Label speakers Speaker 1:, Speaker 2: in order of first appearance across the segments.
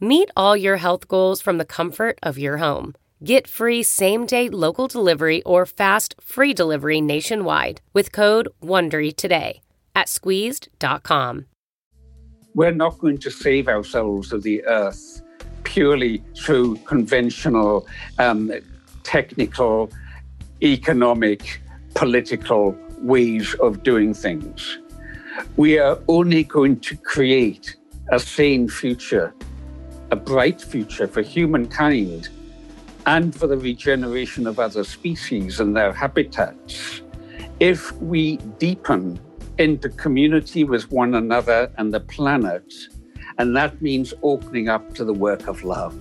Speaker 1: Meet all your health goals from the comfort of your home. Get free same day local delivery or fast free delivery nationwide with code WONDERY today at squeezed.com.
Speaker 2: We're not going to save ourselves of the earth purely through conventional, um, technical, economic, political ways of doing things. We are only going to create a sane future a bright future for humankind and for the regeneration of other species and their habitats if we deepen into community with one another and the planet. And that means opening up to the work of love.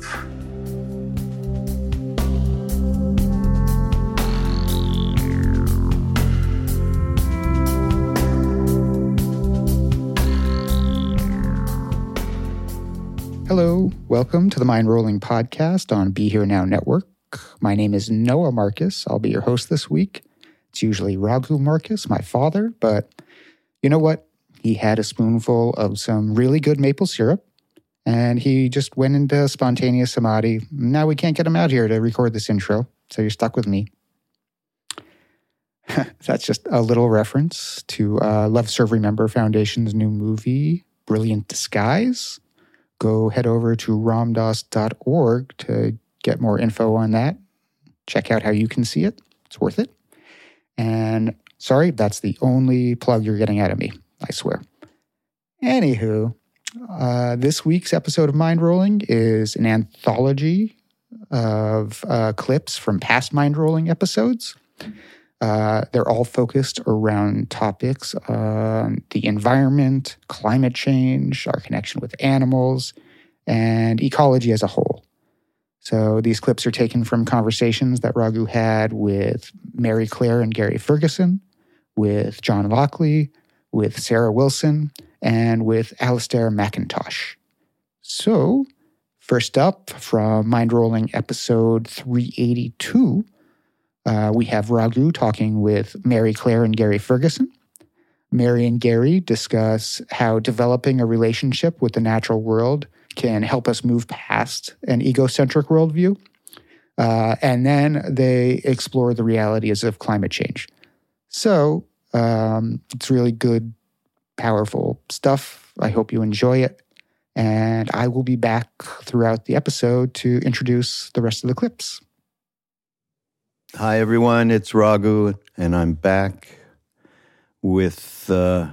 Speaker 3: Hello, welcome to the Mindrolling podcast on Be Here Now Network. My name is Noah Markus. I'll be your host this week. It's usually Raghu Markus, my father, but you know what? He had a spoonful of some really good maple syrup and he just went into spontaneous samadhi. Now we can't get him out here to record this intro, so you're stuck with me. That's just a little reference to uh, Love Serve Remember Foundation's new movie, Brilliant Disguise go head over to ramdass.org to get more info on that. Check out how you can see it. It's worth it. And sorry, that's the only plug you're getting out of me, I swear. Anywho, uh, this week's episode of Mindrolling is an anthology of uh, clips from past Mindrolling episodes. Uh, they're all focused around topics on the environment, climate change, our connection with animals, and ecology as a whole. So these clips are taken from conversations that Raghu had with Mary Clare and Gary Ferguson, with John Lockley, with Sarah Wilson, and with Alastair McIntosh. So, first up from Mindrolling episode 382 uh, we have Raghu talking with Mary Clare and Gary Ferguson. Mary and Gary discuss how developing a relationship with the natural world can help us move past an egocentric worldview. Uh, and then they explore the realities of climate change. So um, it's really good, powerful stuff. I hope you enjoy it. And I will be back throughout the episode to introduce the rest of the clips.
Speaker 4: Hi, everyone. It's Raghu, and I'm back with, uh,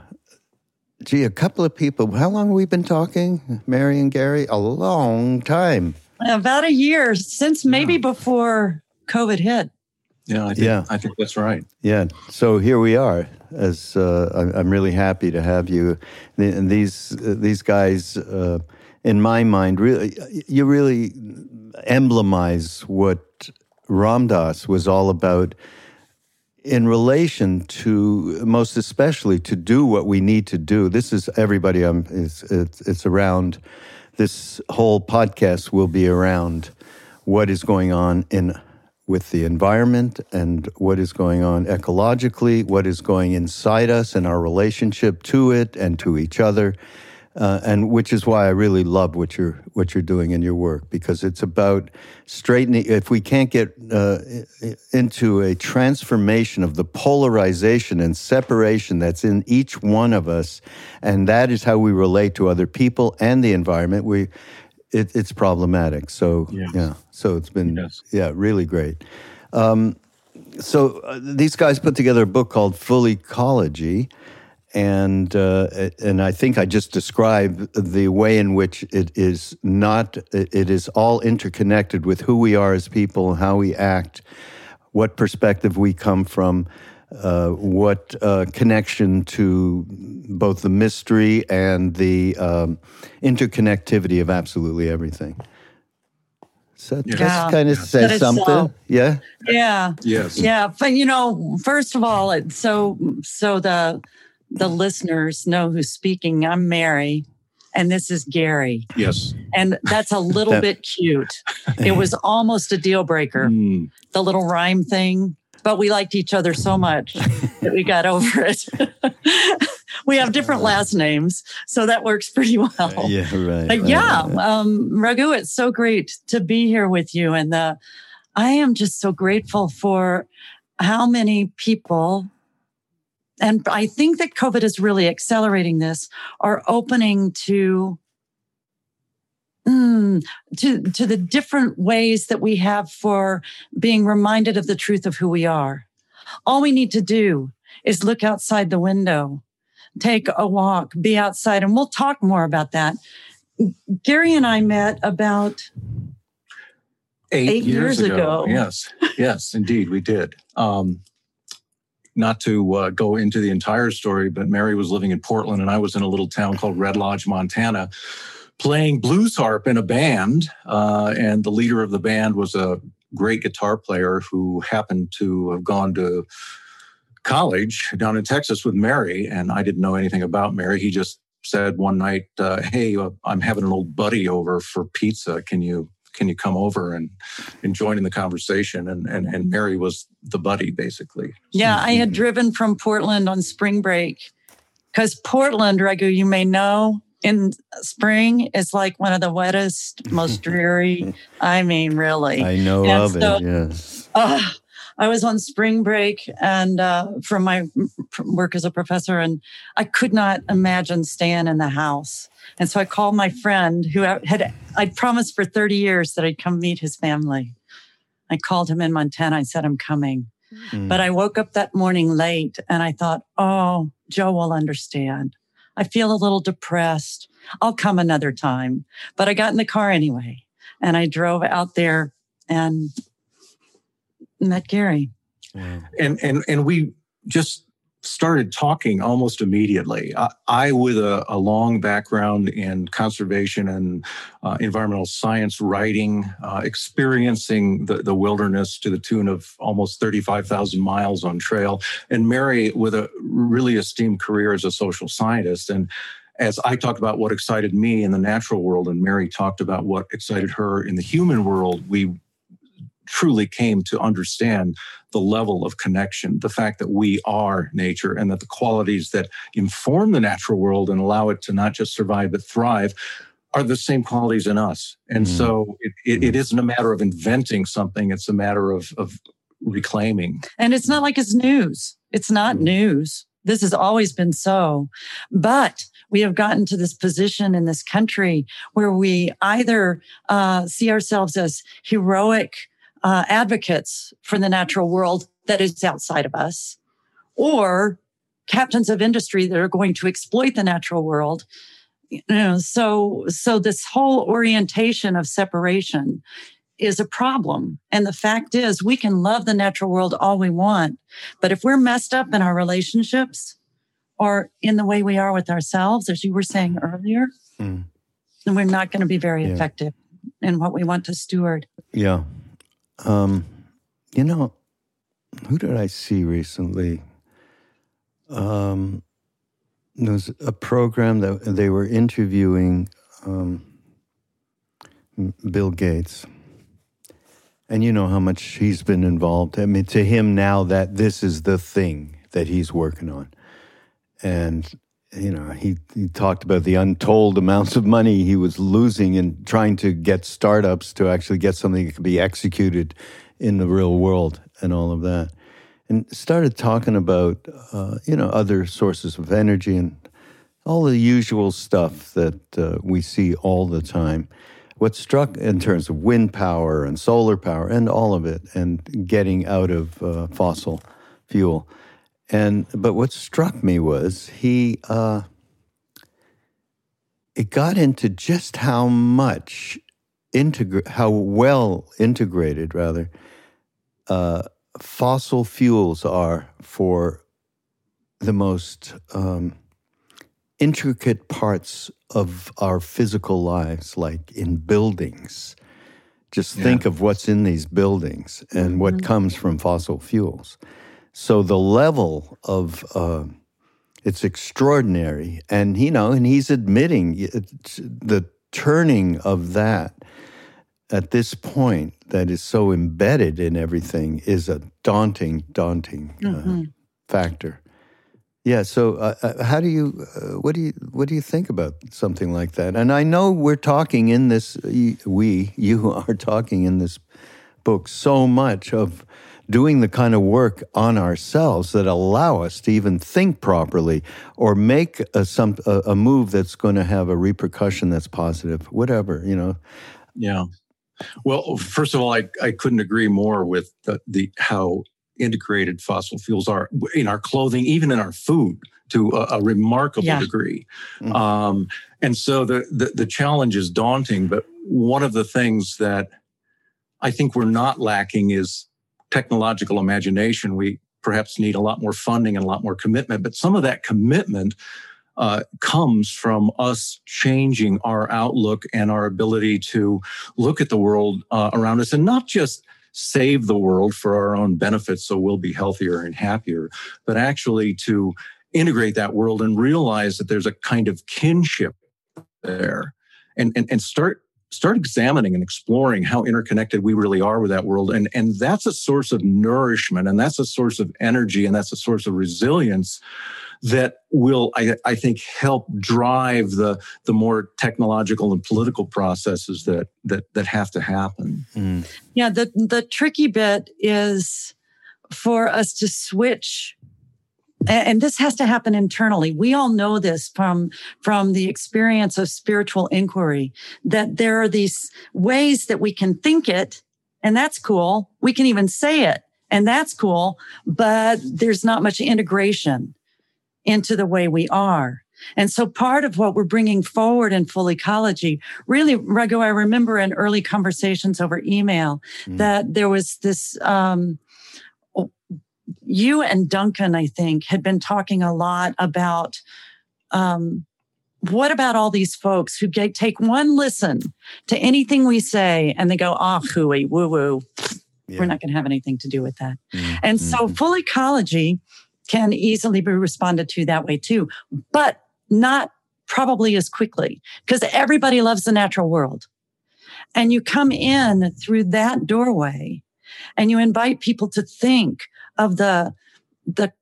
Speaker 4: gee, a couple of people. How long have we been talking, Mary and Gary? A long time.
Speaker 5: About a year since maybe yeah. before COVID hit.
Speaker 6: Yeah, I think, yeah. I think that's right.
Speaker 4: Yeah. So here we are. As uh, I'm really happy to have you. And these uh, these guys, uh, in my mind, really, you really emblemize what Ram Dass was all about in relation to most especially to do what we need to do. This is everybody um, it's, it's, it's around. This whole podcast will be around what is going on in with the environment and what is going on ecologically what is going inside us and our relationship to it and to each other uh, and which is why I really love what you're what you're doing in your work because it's about straightening. If we can't get uh, into a transformation of the polarization and separation that's in each one of us, and that is how we relate to other people and the environment, we it, it's problematic. So yes. yeah, so it's been yes. yeah really great. Um, so uh, these guys put together a book called Full Ecology and uh, and I think I just described the way in which it is not it is all interconnected with who we are as people, how we act, what perspective we come from, uh, what uh, connection to both the mystery and the um, interconnectivity of absolutely everything. So that yeah. kind of says something. So. Yeah.
Speaker 5: Yeah.
Speaker 6: Yes.
Speaker 5: Yeah. But you know, first of all, so so the the listeners know who's speaking. I'm Mary, and this is Gary.
Speaker 6: Yes.
Speaker 5: And that's a little bit cute. It was almost a deal breaker. Mm. The little rhyme thing, but we liked each other so much that we got over it. we have different last names, so that works pretty well.
Speaker 4: Yeah, right.
Speaker 5: But yeah, um, Raghu, it's so great to be here with you, and the, I am just so grateful for how many people and I think that COVID is really accelerating this, are opening to mm, to to the different ways that we have for being reminded of the truth of who we are. All we need to do is look outside the window, take a walk, be outside, and we'll talk more about that. Gary and I met about
Speaker 6: eight,
Speaker 5: eight years, years ago.
Speaker 6: ago. Yes, yes, indeed, we did. Um, not to uh, go into the entire story, but Mary was living in Portland and I was in a little town called Red Lodge, Montana, playing blues harp in a band. Uh, and the leader of the band was a great guitar player who happened to have gone to college down in Texas with Mary. And I didn't know anything about Mary. He just said one night, uh, Hey, uh, I'm having an old buddy over for pizza. Can you can you come over and, and join in the conversation? And, and, and Mary was the buddy, basically.
Speaker 5: Yeah, I had driven from Portland on spring break because Portland, Raghu, you may know, in spring is like one of the wettest, most dreary. I mean, really.
Speaker 4: I know and of so, it. Yes.
Speaker 5: Uh, I was on spring break and uh, from my work as a professor, and I could not imagine staying in the house. And so I called my friend who had I'd promised for 30 years that I'd come meet his family. I called him in Montana. I said, I'm coming. Mm. But I woke up that morning late and I thought, oh, Joe will understand. I feel a little depressed. I'll come another time. But I got in the car anyway and I drove out there and met Gary.
Speaker 6: And and and we just started talking almost immediately. I, I with a, a, long background in conservation and uh, environmental science writing, uh, experiencing the, the wilderness to the tune of almost 35,000 miles on trail, and Mary with a really esteemed career as a social scientist. And as I talked about what excited me in the natural world, and Mary talked about what excited her in the human world, we truly came to understand the level of connection, the fact that we are nature and that the qualities that inform the natural world and allow it to not just survive but thrive are the same qualities in us. And mm. so it, it, it isn't a matter of inventing something, it's a matter of, of reclaiming.
Speaker 5: And it's not like it's news. It's not mm. news. This has always been so. But we have gotten to this position in this country where we either uh, see ourselves as heroic uh, advocates for the natural world that is outside of us, or captains of industry that are going to exploit the natural world. You know, so so this whole orientation of separation is a problem. And the fact is, we can love the natural world all we want, but if we're messed up in our relationships or in the way we are with ourselves, as you were saying earlier, mm. then we're not going to be very yeah. effective in what we want to steward.
Speaker 4: Yeah. Um, you know, who did I see recently? Um, there was a program that they were interviewing um, Bill Gates. And you know how much he's been involved. I mean, to him now that this is the thing that he's working on. And you know, he, he talked about the untold amounts of money he was losing in trying to get startups to actually get something that could be executed in the real world and all of that. And started talking about, uh, you know, other sources of energy and all the usual stuff that uh, we see all the time. What struck in terms of wind power and solar power and all of it, and getting out of uh, fossil fuel. And but what struck me was he uh, it got into just how much integra- how well integrated rather uh, fossil fuels are for the most um, intricate parts of our physical lives, like in buildings, Just yeah. think of what's in these buildings and mm-hmm. what comes from fossil fuels. So the level of uh, it's extraordinary, and you know, and he's admitting the turning of that at this point that is so embedded in everything is a daunting, daunting uh, mm-hmm. factor. Yeah. So, uh, uh, how do you, uh, what do you, what do you think about something like that? And I know we're talking in this, we, you are talking in this book so much of doing the kind of work on ourselves that allow us to even think properly or make a, some a, a move that's going to have a repercussion that's positive, whatever you know.
Speaker 6: Yeah. Well, first of all, I, I couldn't agree more with the, the how integrated fossil fuels are in our clothing, even in our food, to a, a remarkable yeah. degree. Mm-hmm. Um, and so the, the the challenge is daunting. But one of the things that I think we're not lacking is technological imagination. We perhaps need a lot more funding and a lot more commitment. But some of that commitment uh, comes from us changing our outlook and our ability to look at the world uh, around us and not just save the world for our own benefit so we'll be healthier and happier, but actually to integrate that world and realize that there's a kind of kinship there and, and, and start start examining and exploring how interconnected we really are with that world and and that's a source of nourishment and that's a source of energy and that's a source of resilience that will, I, I, think, help drive the the more technological and political processes that that that have to happen.
Speaker 5: Mm. Yeah, the the tricky bit is for us to switch and this has to happen internally we all know this from from the experience of spiritual inquiry that there are these ways that we can think it and that's cool we can even say it and that's cool but there's not much integration into the way we are. And so part of what we're bringing forward in full ecology, really, Raghu, I remember in early conversations over email mm. that there was this, um, you and Duncan, I think, had been talking a lot about, um, what about all these folks who get, take one listen to anything we say and they go, ah, oh, hooey, woo woo. Yeah. We're not going to have anything to do with that. Mm-hmm. And so mm-hmm. full ecology can easily be responded to that way too, but not probably as quickly because everybody loves the natural world. And you come in through that doorway and you invite people to think of the, the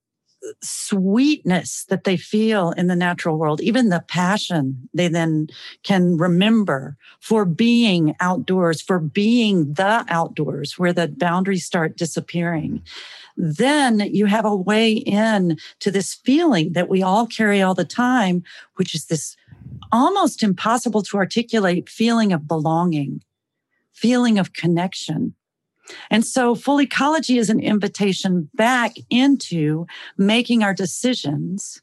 Speaker 5: sweetness that they feel in the natural world, even the passion they then can remember for being outdoors, for being the outdoors where the boundaries start disappearing then you have a way in to this feeling that we all carry all the time, which is this almost impossible to articulate feeling of belonging, feeling of connection. And so full ecology is an invitation back into making our decisions,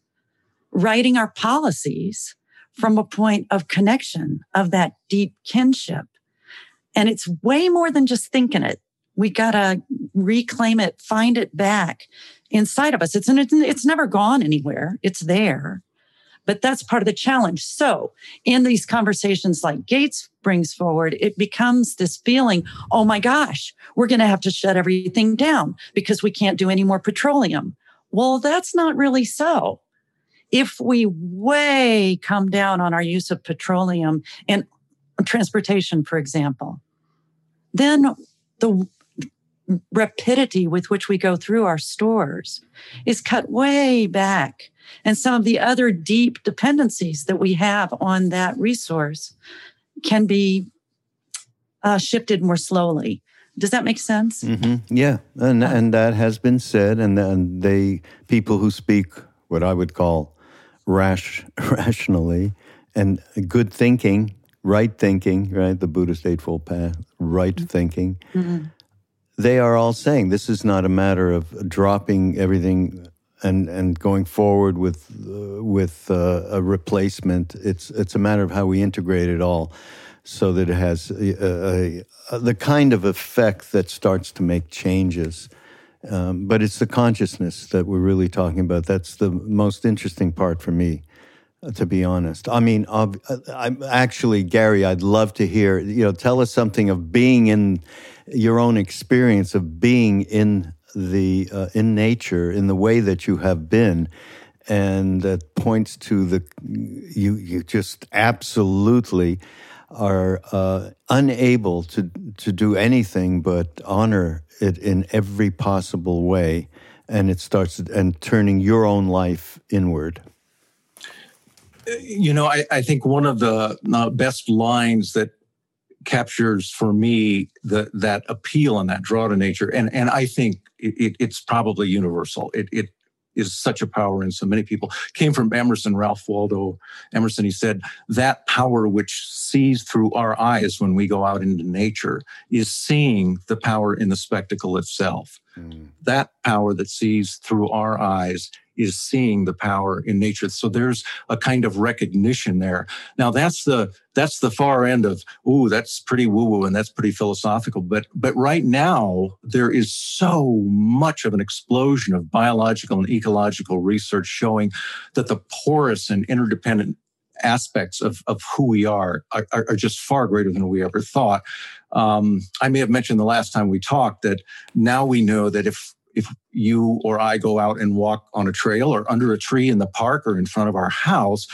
Speaker 5: writing our policies from a point of connection, of that deep kinship. And it's way more than just thinking it we got to reclaim it, find it back inside of us. It's, it's, it's never gone anywhere. It's there. But that's part of the challenge. So in these conversations like Gates brings forward, it becomes this feeling, oh my gosh, we're going to have to shut everything down because we can't do any more petroleum. Well, that's not really so. If we way come down on our use of petroleum and transportation, for example, then the rapidity with which we go through our stores is cut way back. And some of the other deep dependencies that we have on that resource can be uh, shifted more slowly. Does that make sense?
Speaker 4: Mm-hmm. Yeah, and uh, and that has been said, and and they people who speak what I would call rash rationally and good thinking, right thinking, right, the Buddhist Eightfold Path, right mm-hmm. thinking. Mm-hmm they are all saying this is not a matter of dropping everything and and going forward with uh, with uh, a replacement. It's it's a matter of how we integrate it all, so that it has a, a, a, the kind of effect that starts to make changes. Um, but it's the consciousness that we're really talking about. That's the most interesting part for me. to be honest. I mean, uh, I'm actually Gary. I'd love to hear. You know, tell us something of being in your own experience of being in the uh, in nature in the way that you have been, and that points to the you you just absolutely are uh, unable to to do anything but honor it in every possible way, and it starts and turning your own life inward.
Speaker 6: You know, I, I think one of the uh, best lines that captures for me the, that appeal and that draw to nature, and and I think it, it's probably universal. It, it is such a power in so many people. Came from Emerson, Ralph Waldo Emerson. He said that power which sees through our eyes when we go out into nature is seeing the power in the spectacle itself. Mm. That power that sees through our eyes is seeing the power in nature. So there's a kind of recognition there. Now that's the that's the far end of ooh, that's pretty woo woo and that's pretty philosophical. But but right now there is so much of an explosion of biological and ecological research showing that the porous and interdependent aspects of, of who we are, are are just far greater than we ever thought. Um, I may have mentioned the last time we talked that now we know that if if you or I go out and walk on a trail or under a tree in the park or in front of our house,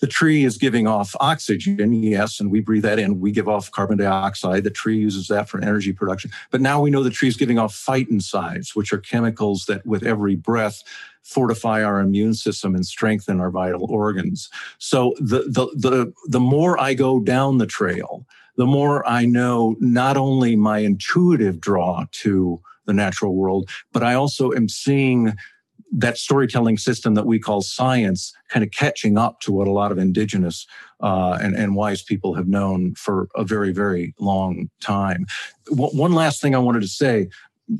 Speaker 6: the tree is giving off oxygen, yes, and we breathe that in. We give off carbon dioxide. The tree uses that for energy production. But now we know the tree is giving off phytoncides, which are chemicals that, with every breath, fortify our immune system and strengthen our vital organs. So the the the, the more I go down the trail, the more I know not only my intuitive draw to the natural world, but I also am seeing that storytelling system that we call science kind of catching up to what a lot of indigenous uh, and, and wise people have known for a very, very long time. One last thing I wanted to say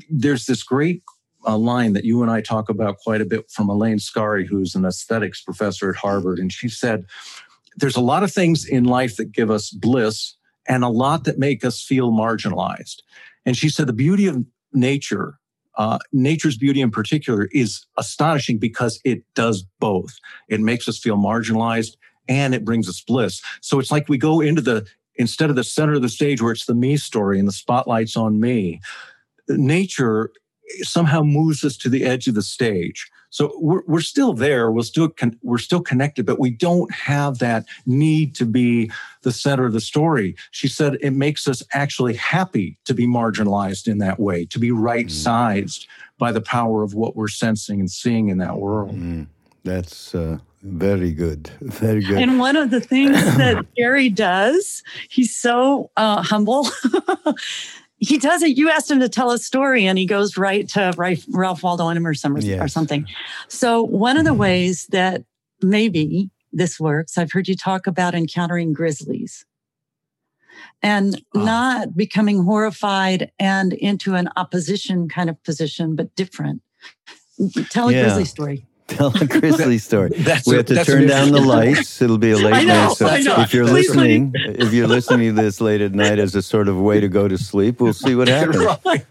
Speaker 6: there's this great uh, line that you and I talk about quite a bit from Elaine Scarry, who's an aesthetics professor at Harvard. And she said, There's a lot of things in life that give us bliss and a lot that make us feel marginalized. And she said, The beauty of nature, uh, nature's beauty in particular, is astonishing because it does both. It makes us feel marginalized and it brings us bliss. So it's like we go into the, instead of the center of the stage where it's the me story and the spotlight's on me, nature somehow moves us to the edge of the stage so we're, we're still there. We're still con- we're still connected, but we don't have that need to be the center of the story. She said it makes us actually happy to be marginalized in that way, to be right sized mm. by the power of what we're sensing and seeing in that world.
Speaker 4: Mm. That's uh, very good. Very good.
Speaker 5: And one of the things that Gary does, he's so uh, humble. he does it. You asked him to tell a story, and he goes right to Ralph Waldo Emerson or, yes. or something. So one of the mm-hmm. ways that maybe this works, I've heard you talk about encountering grizzlies and oh. not becoming horrified and into an opposition kind of position, but different. Tell a yeah. grizzly story.
Speaker 4: Tell a grizzly story. That's we have to turn down the lights. It'll be a late
Speaker 5: know,
Speaker 4: night. So if you're Please listening, if you're listening to this late at night as a sort of way to go to sleep, we'll see what happens. right.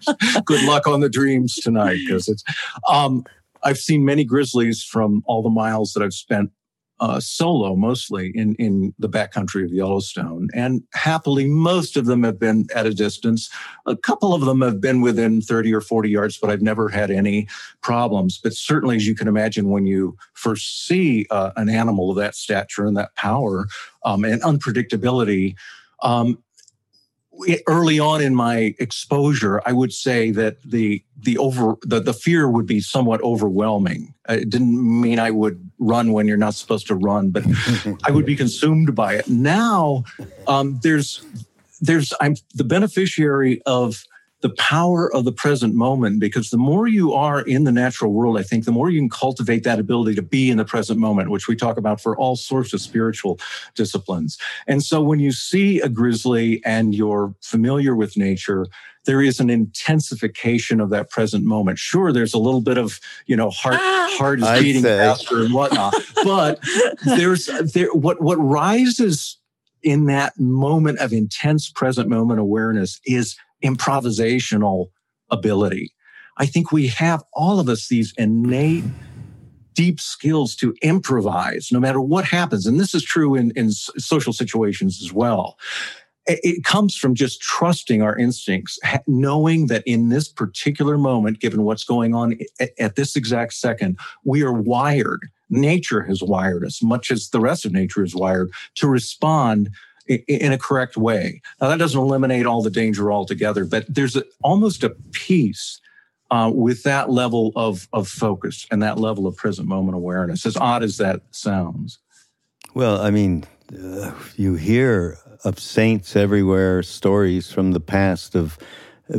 Speaker 6: Good luck on the dreams tonight, because it's. Um, I've seen many grizzlies from all the miles that I've spent uh, solo mostly in, in the backcountry of Yellowstone. And happily, most of them have been at a distance. A couple of them have been within 30 or 40 yards, but I've never had any problems. But certainly, as you can imagine, when you first see uh, an animal of that stature and that power um, and unpredictability, um, early on in my exposure, I would say that the the over the, the fear would be somewhat overwhelming. It didn't mean I would run when you're not supposed to run, but I would be consumed by it. Now um, there's there's I'm the beneficiary of the power of the present moment because the more you are in the natural world, I think the more you can cultivate that ability to be in the present moment, which we talk about for all sorts of spiritual disciplines. And so when you see a grizzly and you're familiar with nature, there is an intensification of that present moment. Sure, there's a little bit of, you know, heart heart is beating faster and whatnot, but there's there what what rises in that moment of intense present moment awareness is improvisational ability. I think we have all of us these innate deep skills to improvise no matter what happens. And this is true in, in social situations as well. It comes from just trusting our instincts, knowing that in this particular moment, given what's going on at this exact second, we are wired. Nature has wired us, much as the rest of nature is wired, to respond in a correct way. Now, that doesn't eliminate all the danger altogether, but there's a, almost a peace uh, with that level of, of focus and that level of present moment awareness, as odd as that sounds.
Speaker 4: Well, I mean, uh, you hear of saints everywhere, stories from the past of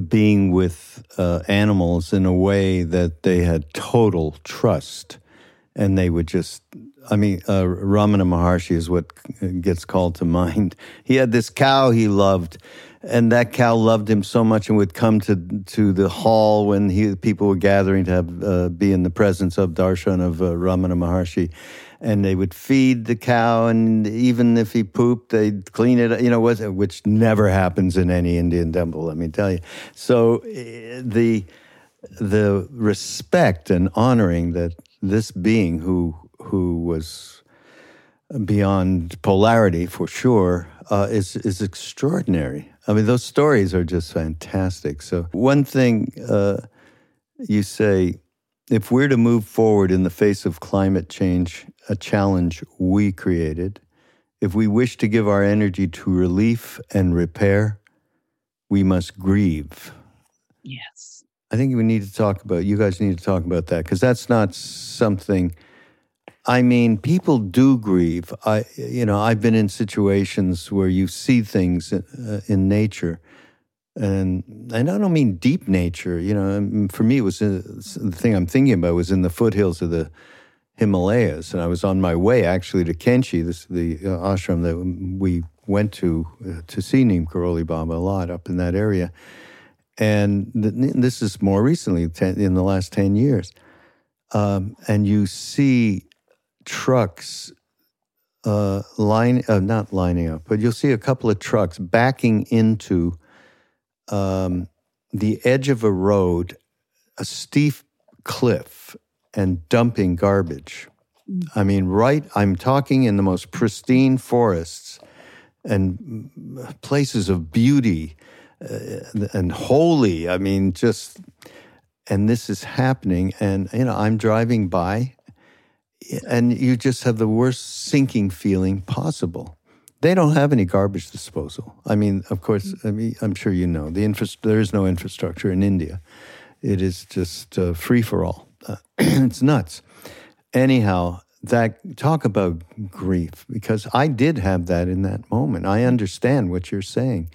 Speaker 4: being with uh, animals in a way that they had total trust and they would just I mean, uh, Ramana Maharshi is what gets called to mind. He had this cow he loved, and that cow loved him so much and would come to to the hall when he, people were gathering to have, uh, be in the presence of darshan of uh, Ramana Maharshi. And they would feed the cow, and even if he pooped, they'd clean it. You know, which never happens in any Indian temple. Let me tell you. So eh, the the respect and honoring that this being who who was beyond polarity for sure, uh, is is extraordinary. I mean, those stories are just fantastic. So one thing uh, you say, if we're to move forward in the face of climate change, a challenge we created, if we wish to give our energy to relief and repair, we must grieve.
Speaker 5: Yes.
Speaker 4: I think we need to talk about, you guys need to talk about that because that's not something I mean, people do grieve. I, you know, I've been in situations where you see things in, uh, in nature, and and I don't mean deep nature. You know, for me, it was in, the thing I'm thinking about was in the foothills of the Himalayas, and I was on my way actually to Kainchi, this the uh, ashram that we went to uh, to see Neem Karoli Baba a lot up in that area, and th- this is more recently, ten, in the last ten years, um, and you see trucks uh, line uh, not lining up, but you'll see a couple of trucks backing into um, the edge of a road, a steep cliff, and dumping garbage. I mean, right? I'm talking in the most pristine forests and places of beauty uh, and holy. I mean, just and this is happening, and you know, I'm driving by and you just have the worst sinking feeling possible. They don't have any garbage disposal. I mean, of course, I mean, I'm sure you know the infra- there is no infrastructure in India. It is just uh, free for all. Uh, it's nuts. Anyhow, that talk about grief because I did have that in that moment. I understand what you're saying,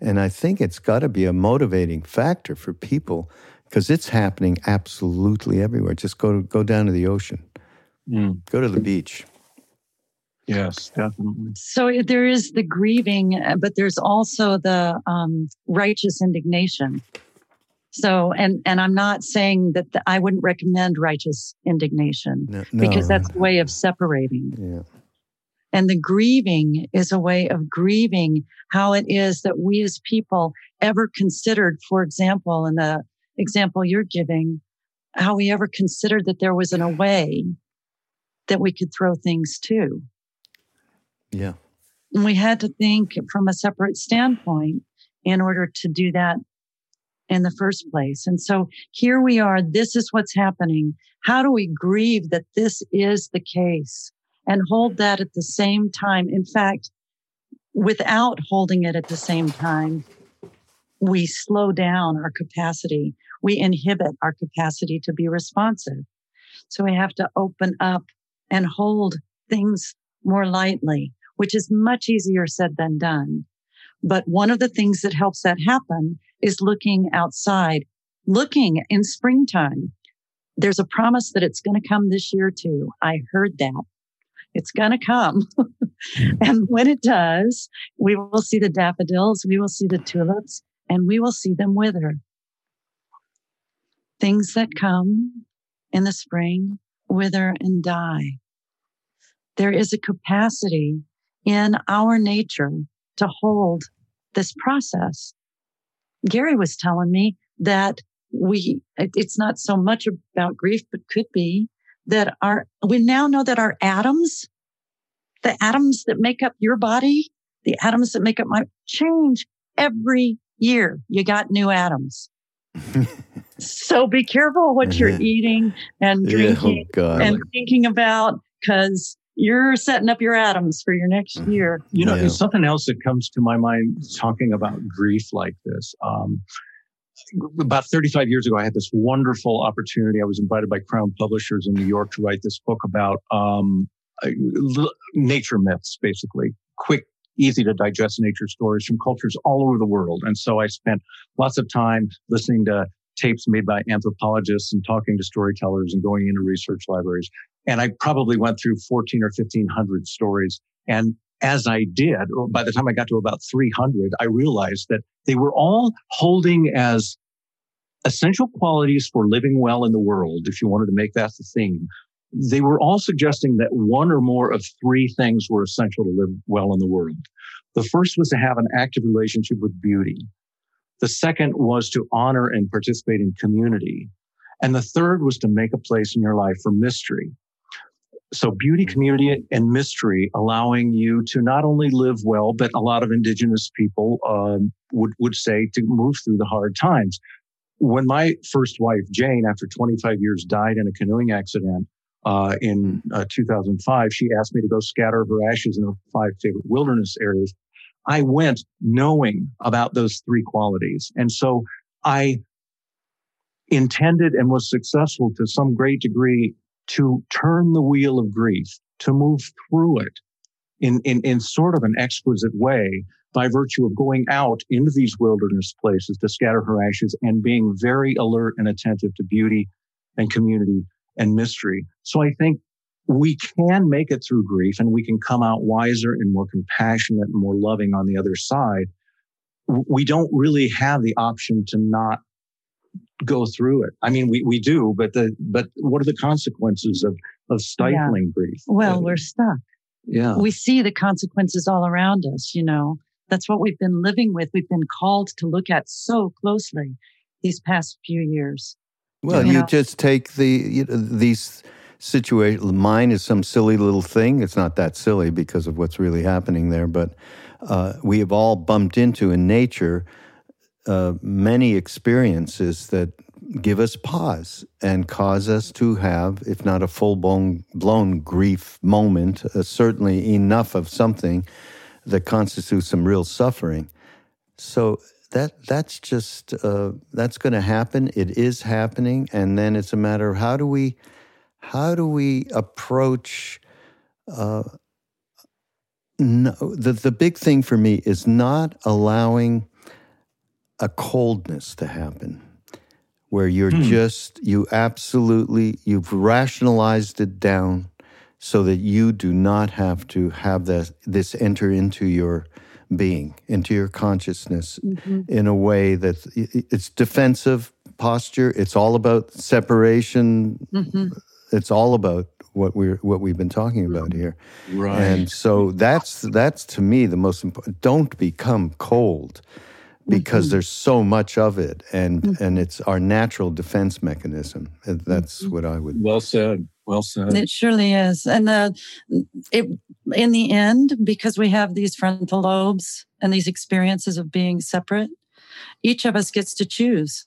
Speaker 4: and I think it's got to be a motivating factor for people because it's happening absolutely everywhere. Just go go down to the ocean Mm. Go to the beach.
Speaker 6: Yes, definitely.
Speaker 5: So there is the grieving, but there's also the um, righteous indignation. So, and and I'm not saying that the, I wouldn't recommend righteous indignation no, no. because that's a way of separating.
Speaker 4: Yeah.
Speaker 5: And the grieving is a way of grieving how it is that we as people ever considered, for example, in the example you're giving, how we ever considered that there was an away that we could throw things to.
Speaker 4: Yeah.
Speaker 5: And we had to think from a separate standpoint in order to do that in the first place. And so here we are. This is what's happening. How do we grieve that this is the case and hold that at the same time? In fact, without holding it at the same time, we slow down our capacity. We inhibit our capacity to be responsive. So we have to open up and hold things more lightly, which is much easier said than done. But one of the things that helps that happen is looking outside, looking in springtime. There's a promise that it's going to come this year too. I heard that. It's going to come. and when it does, we will see the daffodils, we will see the tulips, and we will see them wither. Things that come in the spring wither and die there is a capacity in our nature to hold this process. Gary was telling me that we, it's not so much about grief, but could be that our, we now know that our atoms, the atoms that make up your body, the atoms that make up my change every year. You got new atoms. so be careful what you're eating and drinking
Speaker 4: yeah, oh
Speaker 5: and thinking about because you're setting up your atoms for your next mm-hmm. year.
Speaker 6: You know, yeah. there's something else that comes to my mind talking about grief like this. Um, about 35 years ago, I had this wonderful opportunity. I was invited by Crown Publishers in New York to write this book about um, nature myths, basically quick, easy to digest nature stories from cultures all over the world. And so I spent lots of time listening to tapes made by anthropologists and talking to storytellers and going into research libraries. And I probably went through 14 or 1500 stories. And as I did, oh, by the time I got to about 300, I realized that they were all holding as essential qualities for living well in the world, if you wanted to make that the theme. They were all suggesting that one or more of three things were essential to live well in the world. The first was to have an active relationship with beauty. The second was to honor and participate in community. And the third was to make a place in your life for mystery. So beauty, community, and mystery, allowing you to not only live well, but a lot of indigenous people um, would would say to move through the hard times. When my first wife Jane, after 25 years, died in a canoeing accident uh, in uh, 2005, she asked me to go scatter her ashes in her five favorite wilderness areas. I went knowing about those three qualities, and so I intended and was successful to some great degree to turn the wheel of grief, to move through it in, in, in sort of an exquisite way by virtue of going out into these wilderness places to scatter her ashes and being very alert and attentive to beauty and community and mystery. So I think we can make it through grief and we can come out wiser and more compassionate and more loving on the other side. We don't really have the option to not go through it. I mean, we, we do, but the, but what are the consequences of, of stifling yeah. grief?
Speaker 5: Well, uh, we're stuck.
Speaker 6: Yeah.
Speaker 5: We see the consequences all around us, you know. That's what we've been living with. We've been called to look at so closely these past few years.
Speaker 4: Well, you, you know? just take the you know, these situations. Mine is some silly little thing. It's not that silly because of what's really happening there, but uh, we have all bumped into in nature uh, many experiences that give us pause and cause us to have, if not a full blown, blown grief moment, uh, certainly enough of something that constitutes some real suffering. So that that's just uh, that's going to happen. It is happening, and then it's a matter of how do we how do we approach. Uh, no, the the big thing for me is not allowing a coldness to happen where you're hmm. just, you absolutely, you've rationalized it down so that you do not have to have this, this enter into your being, into your consciousness mm-hmm. in a way that it's defensive posture. It's all about separation. Mm-hmm. It's all about what we're what we've been talking about here.
Speaker 6: Right.
Speaker 4: And so that's that's to me the most important. Don't become cold because mm-hmm. there's so much of it and mm-hmm. and it's our natural defense mechanism that's mm-hmm. what i would
Speaker 6: well said well said
Speaker 5: it surely is and uh, it in the end because we have these frontal lobes and these experiences of being separate each of us gets to choose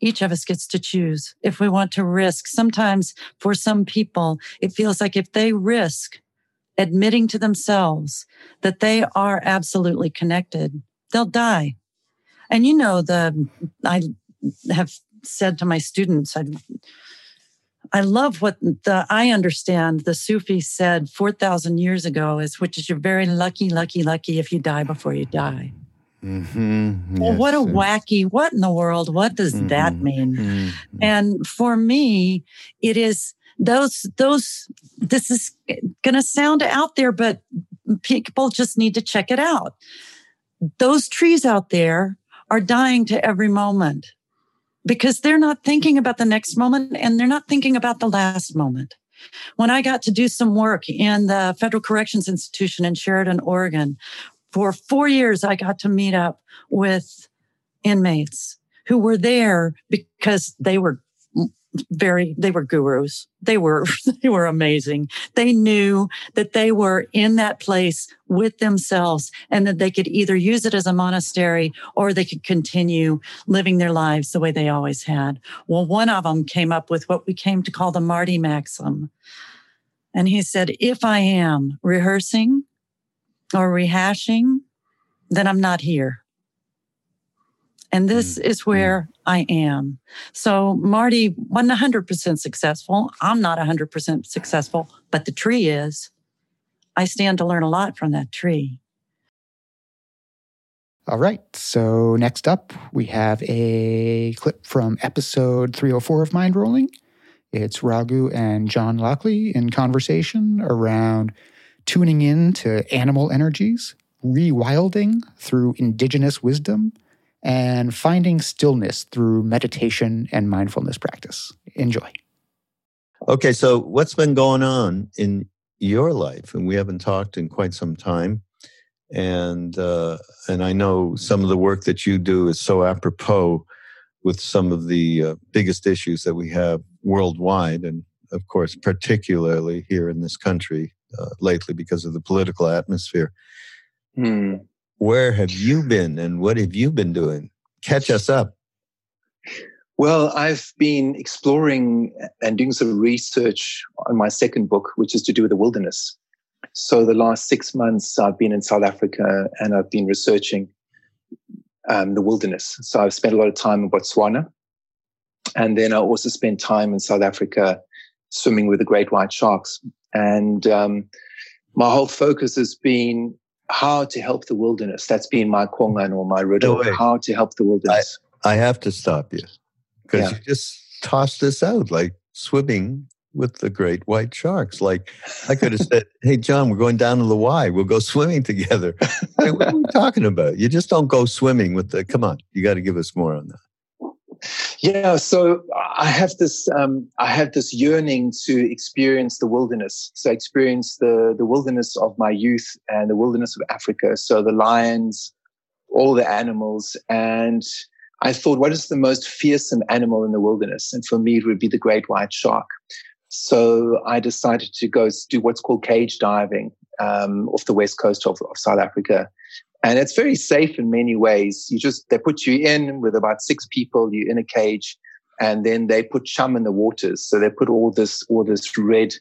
Speaker 5: each of us gets to choose if we want to risk sometimes for some people it feels like if they risk admitting to themselves that they are absolutely connected they'll die. And you know, the, I have said to my students, I, I love what the, I understand the Sufi said 4,000 years ago is, which is you're very lucky, lucky, lucky if you die before you die.
Speaker 4: Mm-hmm.
Speaker 5: Well, what a wacky, what in the world? What does mm-hmm. that mean? Mm-hmm. And for me, it is those, those, this is going to sound out there, but people just need to check it out those trees out there are dying to every moment because they're not thinking about the next moment and they're not thinking about the last moment. When I got to do some work in the Federal Corrections Institution in Sheridan, Oregon, for four years, I got to meet up with inmates who were there because they were very they were gurus. They were they were amazing. They knew that they were in that place with themselves and that they could either use it as a monastery or they could continue living their lives the way they always had. Well one of them came up with what we came to call the marty maxim. And he said if i am rehearsing or rehashing then i'm not here and this mm. is where mm. I am. So Marty wasn't 100% successful. I'm not 100% successful, but the tree is. I stand to learn a lot from that tree.
Speaker 3: All right. So next up, we have a clip from episode 304 of Mindrolling. It's Raghu and John Lockley in conversation around tuning in to animal energies, rewilding through indigenous wisdom, and finding stillness through meditation and mindfulness practice. Enjoy.
Speaker 4: Okay, so what's been going on in your life? And we haven't talked in quite some time. And uh, and I know some of the work that you do is so apropos with some of the uh, biggest issues that we have worldwide, and of course, particularly here in this country uh, lately because of the political atmosphere. Hmm where have you been and what have you been doing? Catch us up.
Speaker 7: Well, I've been exploring and doing some research on my second book, which is to do with the wilderness. So, the last six months, I've been in South Africa and I've been researching um, the wilderness. So, I've spent a lot of time in Botswana. And then I also spent time in South Africa swimming with the great white sharks. And um, my whole focus has been how to help the wilderness. That's been my kongan or my riddle. No how to help the wilderness.
Speaker 4: I, I have to stop you because yeah. you just tossed this out like swimming with the great white sharks. Like I could have said, "Hey, John, we're going down to the Y. We'll go swimming together." what are we talking about? You just don't go swimming with the. Come on, you got to give us more on that.
Speaker 7: Yeah, so I have this um, I have this yearning to experience the wilderness. So experience the the wilderness of my youth and the wilderness of Africa. So the lions, all the animals, and I thought, what is the most fearsome animal in the wilderness? And for me, it would be the great white shark. So I decided to go do what's called cage diving um, off the west coast of, of South Africa and it's very safe in many ways. You just they put you in with about six people. You're in a cage, and then they put chum in the waters. So they put all this all this red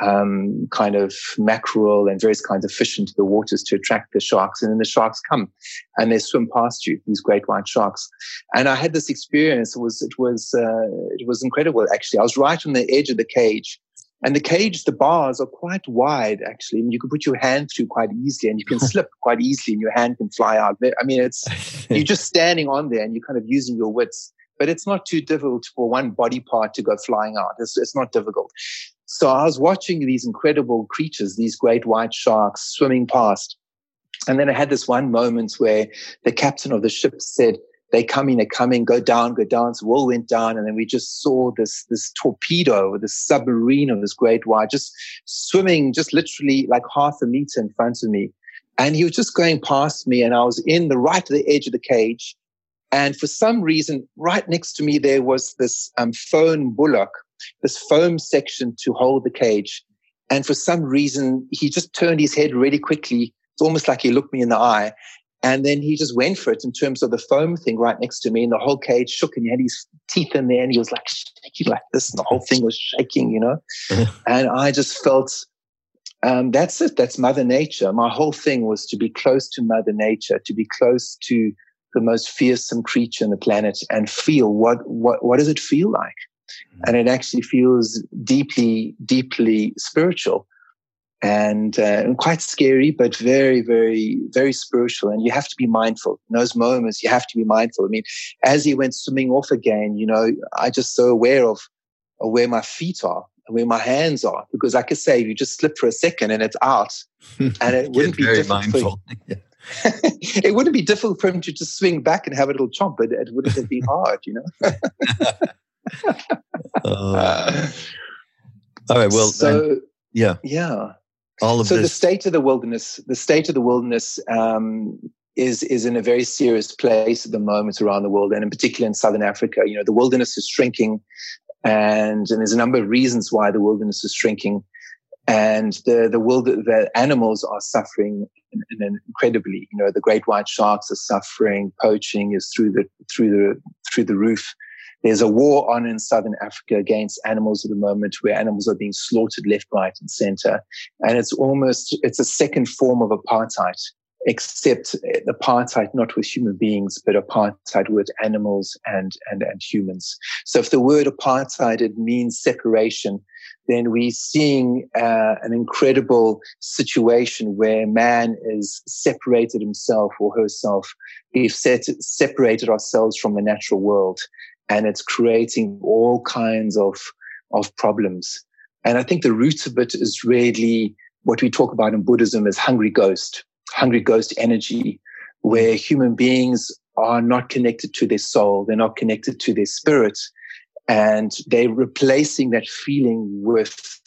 Speaker 7: um, kind of mackerel and various kinds of fish into the waters to attract the sharks. And then the sharks come and they swim past you, these great white sharks. And I had this experience. It was, it was, uh, it was incredible. Actually, I was right on the edge of the cage and the cage, the bars are quite wide actually, and you can put your hand through quite easily, and you can slip quite easily, and your hand can fly out. I mean, it's you're just standing on there, and you're kind of using your wits. But it's not too difficult for one body part to go flying out. It's, it's not difficult. So I was watching these incredible creatures, these great white sharks swimming past. And then I had this one moment where the captain of the ship said, they coming, they're coming, go down, go down. So all went down, and then we just saw this this torpedo, this submarine of this great white, just swimming, just literally like half a meter in front of me. And he was just going past me, and I was in the right at the edge of the cage. And for some reason, right next to me, there was this um, foam bullock, this foam section to hold the cage. And for some reason, he just turned his head really quickly. It's almost like he looked me in the eye. And then he just went for it in terms of the foam thing right next to me, and the whole cage shook, and he had his teeth in there, and he was like shaking like this, and the whole thing was shaking, you know. and I just felt um, that's it. That's Mother Nature. My whole thing was to be close to Mother Nature, to be close to the most fearsome creature on the planet, and feel what what what does it feel like? Mm-hmm. And it actually feels deeply, deeply spiritual and, uh, and quite scary, but very, very, very spiritual. And you have to be mindful in those moments. You have to be mindful. I mean, as he went swimming off again, you know, I just so aware of, of where my feet are and where my hands are, because like I say, you just slip for a second and it's out, and it wouldn't be very mindful. it wouldn't be difficult for him to just swing back and have a little chomp, but it wouldn't have been hard, you know.
Speaker 4: uh, all right. Well,
Speaker 7: so
Speaker 4: yeah,
Speaker 7: yeah
Speaker 4: all of
Speaker 7: so
Speaker 4: this.
Speaker 7: the state of the wilderness the state of the wilderness um, is is in a very serious place at the moment around the world and in particular in southern africa you know the wilderness is shrinking And, and there's a number of reasons why the wilderness is shrinking. And the, the world, the animals are suffering incredibly. You know, the great white sharks are suffering. Poaching is through the, through the, through the roof. There's a war on in southern Africa against animals at the moment where animals are being slaughtered left, right, and center. And it's almost, it's a second form of apartheid except apartheid not with human beings, but apartheid with animals and, and, and humans. So if the word apartheid, it means separation, then we're seeing uh, an incredible situation where man is separated himself or herself. We've set, separated ourselves from the natural world and it's creating all kinds of, of problems. And I think the root of it is really what we talk about in Buddhism as hungry ghost hungry ghost energy where human beings are not connected to their soul. They're not connected to their spirit. And they're replacing that feeling with,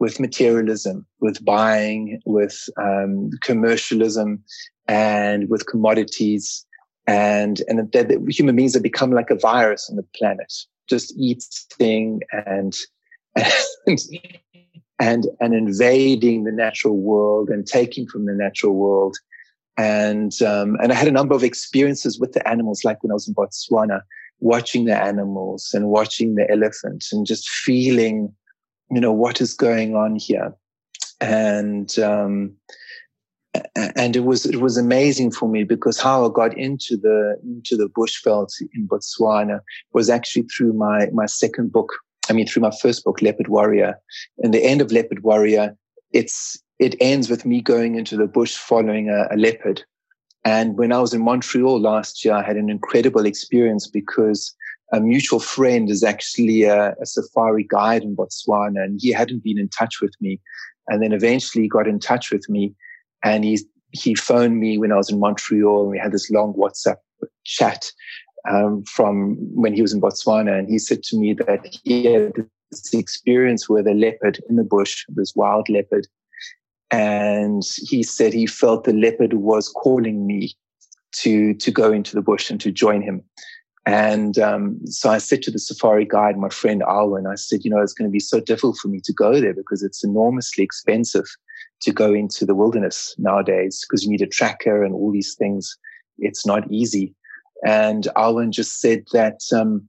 Speaker 7: with materialism, with buying, with um, commercialism and with commodities. And, and that, human beings have become like a virus on the planet, just eating and, and and and invading the natural world and taking from the natural world. And um, and I had a number of experiences with the animals, like when I was in Botswana, watching the animals and watching the elephant and just feeling, you know, what is going on here. And um, and it was it was amazing for me because how I got into the into the bushveld in Botswana was actually through my my second book, I mean, through my first book, Leopard Warrior. And the end of Leopard Warrior, it's it ends with me going into the bush following a, a leopard. And when I was in Montreal last year, I had an incredible experience because a mutual friend is actually a, a, safari guide in Botswana, and he hadn't been in touch with me. And then eventually got in touch with me, and he he phoned me when I was in Montreal, and we had this long WhatsApp chat um, from when he was in Botswana, and he said to me that he had this experience with a leopard in the bush, this wild leopard, and he said he felt the leopard was calling me to to go into the bush and to join him. And um, so I said to the safari guide, my friend Alwyn, I said, you know, it's going to be so difficult for me to go there because it's enormously expensive to go into the wilderness nowadays because you need a tracker and all these things. It's not easy. And Alwyn just said that um,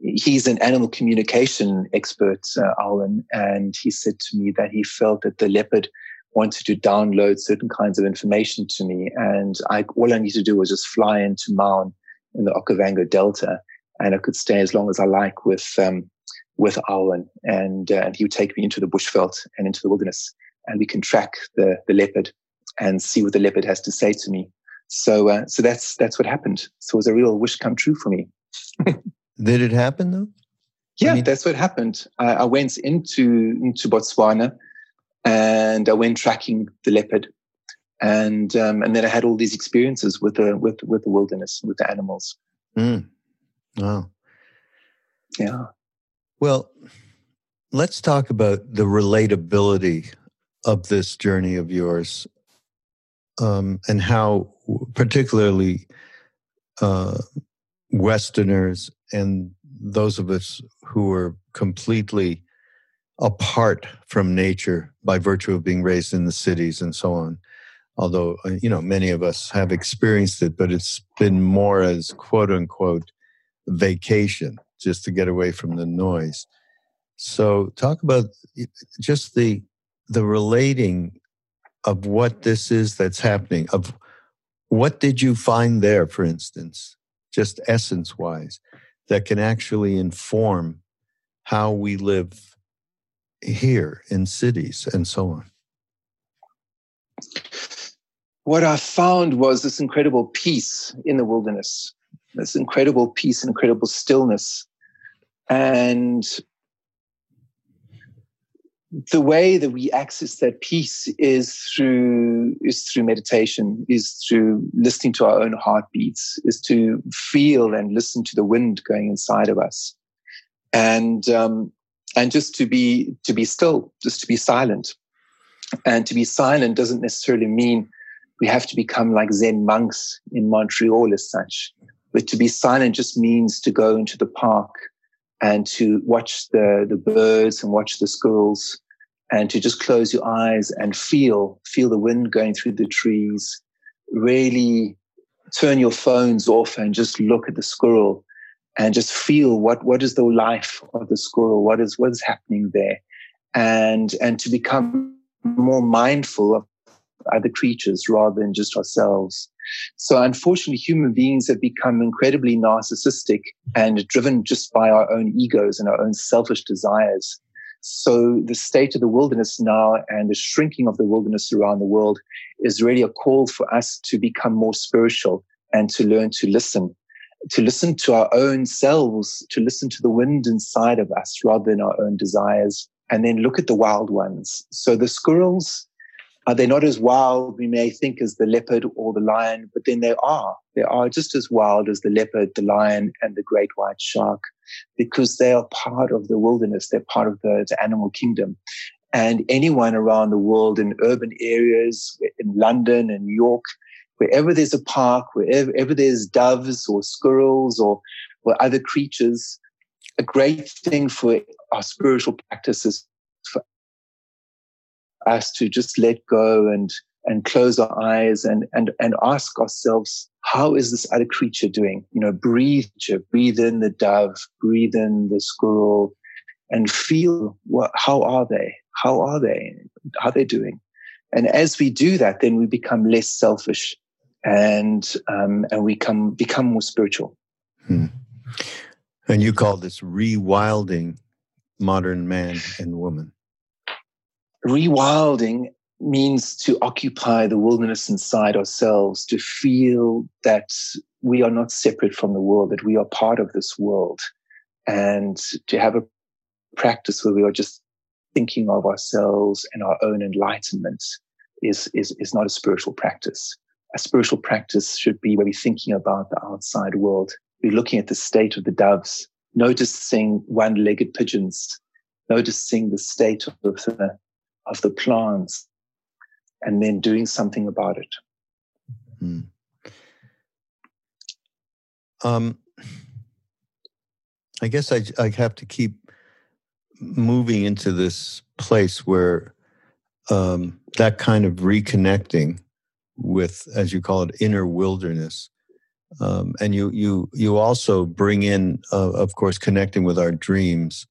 Speaker 7: he's an animal communication expert, uh, Alwyn, and he said to me that he felt that the leopard wanted to download certain kinds of information to me, and I, all I need to do was just fly into Maun in the Okavango Delta, and I could stay as long as I like with um, with Alwyn, and uh, and he would take me into the bushveld and into the wilderness, and we can track the the leopard and see what the leopard has to say to me. So, uh, so that's that's what happened. So it was a real wish come true for me.
Speaker 4: Did it happen though?
Speaker 7: Yeah, I mean, that's what happened. I, I, went into into Botswana, and I went tracking the leopard, and um, and then I had all these experiences with the with with the wilderness, with the animals.
Speaker 4: Mm. Wow.
Speaker 7: Yeah.
Speaker 4: Well, let's talk about the relatability of this journey of yours um, and how particularly uh, Westerners and those of us who are completely apart from nature by virtue of being raised in the cities and so on. Although, uh, you know, many of us have experienced it, but it's been more as quote unquote vacation, just to get away from the noise. So, talk about just the the relating of what this is that's happening of what did you find there for instance just essence wise that can actually inform how we live here in cities and so on?
Speaker 7: What i found was this incredible peace in the wilderness this incredible peace incredible stillness and the way that we access that peace is through is through meditation is through listening to our own heartbeats is to feel and listen to the wind going inside of us. And um, and just to be to be still just to be silent. And to be silent doesn't necessarily mean we have to become like zen monks in montreal as such. But to be silent just means to go into the park and to watch the, the birds and watch the squirrels and to just close your eyes and feel, feel the wind going through the trees, really turn your phones off and just look at the squirrel and just feel what, what is the life of the squirrel? What is, what is happening there? And, and to become more mindful of other creatures rather than just ourselves. So unfortunately, human beings have become incredibly narcissistic and driven just by our own egos and our own selfish desires. So the state of the wilderness now and the shrinking of the wilderness around the world is really a call for us to become more spiritual and to learn to listen, to listen to our own selves, to listen to the wind inside of us rather than our own desires, and then look at the wild ones. So the squirrels, uh, are they not as wild we may think as the leopard or the lion, but then they are. They are just as wild as the leopard, the lion, and the great white shark because they are part of the wilderness. They're part of the, the animal kingdom. And anyone around the world in urban areas, in London and New York, wherever there's a park, wherever, wherever there's doves or squirrels or, or other creatures, a great thing for our spiritual practices for us to just let go and and close our eyes and and and ask ourselves how is this other creature doing? You know breathe breathe in the dove breathe in the squirrel and feel what how are they? How are they? How are they doing? And as we do that then we become less selfish and um, and we come become more spiritual. Hmm.
Speaker 4: and you call this rewilding modern man and woman.
Speaker 7: Rewilding means to occupy the wilderness inside ourselves, to feel that we are not separate from the world, that we are part of this world, and to have a practice where we are just thinking of ourselves and our own enlightenment is, is, is not a spiritual practice. A spiritual practice should be where we're thinking about the outside world. We're looking at the state of the doves, noticing one legged pigeons, noticing the state of the of the plants and then doing something about it. Hmm.
Speaker 4: Um, I guess I, I have to keep moving into this place where um, that kind of reconnecting with, as you call it, inner wilderness. Um, and you you you also bring in, uh, of course, connecting with our dreams,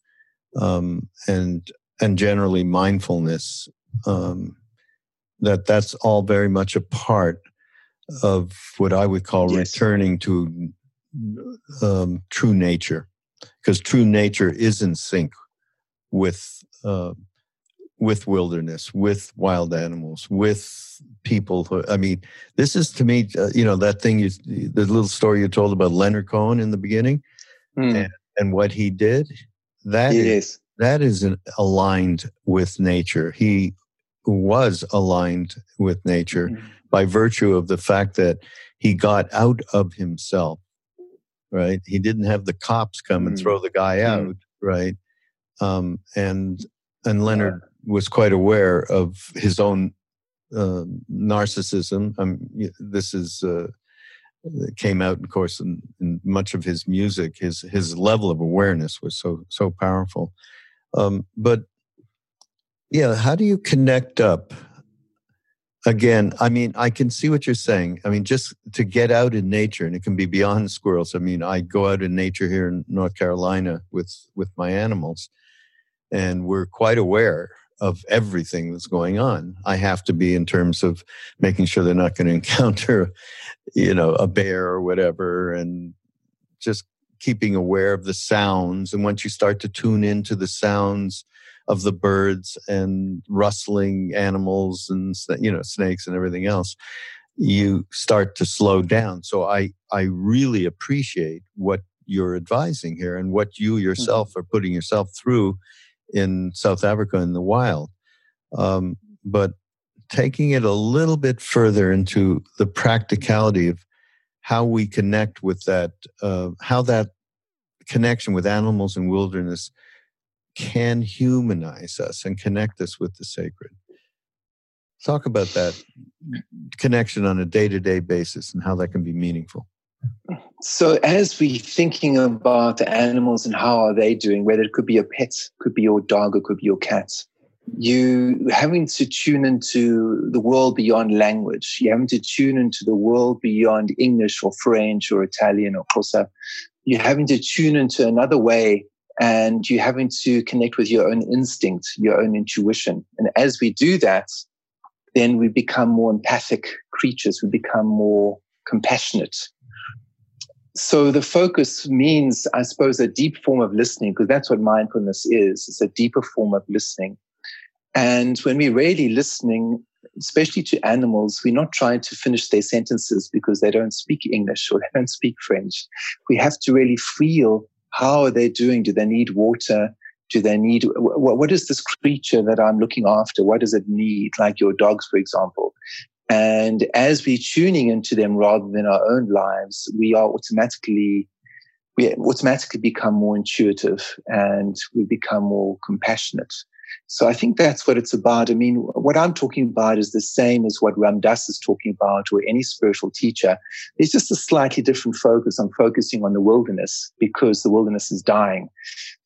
Speaker 4: um, and and generally mindfulness um, that that's all very much a part of what I would call yes. returning to um, true nature, because true nature is in sync with uh, with wilderness, with wild animals, with people. Who, I mean, this is to me, uh, you know, that thing you, the little story you told about Leonard Cohen in the beginning, mm. and, and, what he did. That is, is that is aligned with nature. He was aligned with nature mm-hmm. by virtue of the fact that he got out of himself, right? He didn't have the cops come mm-hmm. and throw the guy mm-hmm. out, right? Um, and and Leonard was quite aware of his own uh, narcissism. Um, this is uh, came out, of course, in, in, much of his music. His his level of awareness was so so powerful. Um, but yeah, how do you connect up? Again, I mean, I can see what you're saying. I mean, just to get out in nature, and it can be beyond squirrels. I mean, I go out in nature here in North Carolina with with my animals, and we're quite aware of everything that's going on. I have to be in terms of making sure they're not going to encounter, you know, a bear or whatever, and just keeping aware of the sounds. And once you start to tune into the sounds of the birds and rustling animals and you know snakes and everything else, you start to slow down. So I I really appreciate what you're advising here and what you yourself mm-hmm. are putting yourself through in South Africa in the wild. Um, but taking it a little bit further into the practicality of how we connect with that, uh, how that connection with animals and wilderness can humanize us and connect us with the sacred. Talk about that connection on a day to day basis and how that can be meaningful.
Speaker 7: So as we're thinking about the animals and how are they doing, whether it could be your pet, could be your dog, or could be your cat, you having to tune into the world beyond language. You having to tune into the world beyond English or French or Italian or Xhosa. You're having to tune into another way and you're having to connect with your own instinct, your own intuition. And as we do that, then we become more empathic creatures. We become more compassionate. So the focus means, I suppose, a deep form of listening, because that's what mindfulness is. It's a deeper form of listening. And when we're really listening, especially to animals, we're not trying to finish their sentences because they don't speak English or they don't speak French. We have to really feel how are they doing? Do they need water? Do they need, what, what is this creature that I'm looking after? What does it need? Like your dogs, for example. And as we're tuning into them rather than our own lives, we are automatically, we automatically become more intuitive and we become more compassionate. So I think that's what it's about. I mean, what I'm talking about is the same as what Ram Dass is talking about or any spiritual teacher. It's just a slightly different focus. I'm focusing on the wilderness because the wilderness is dying.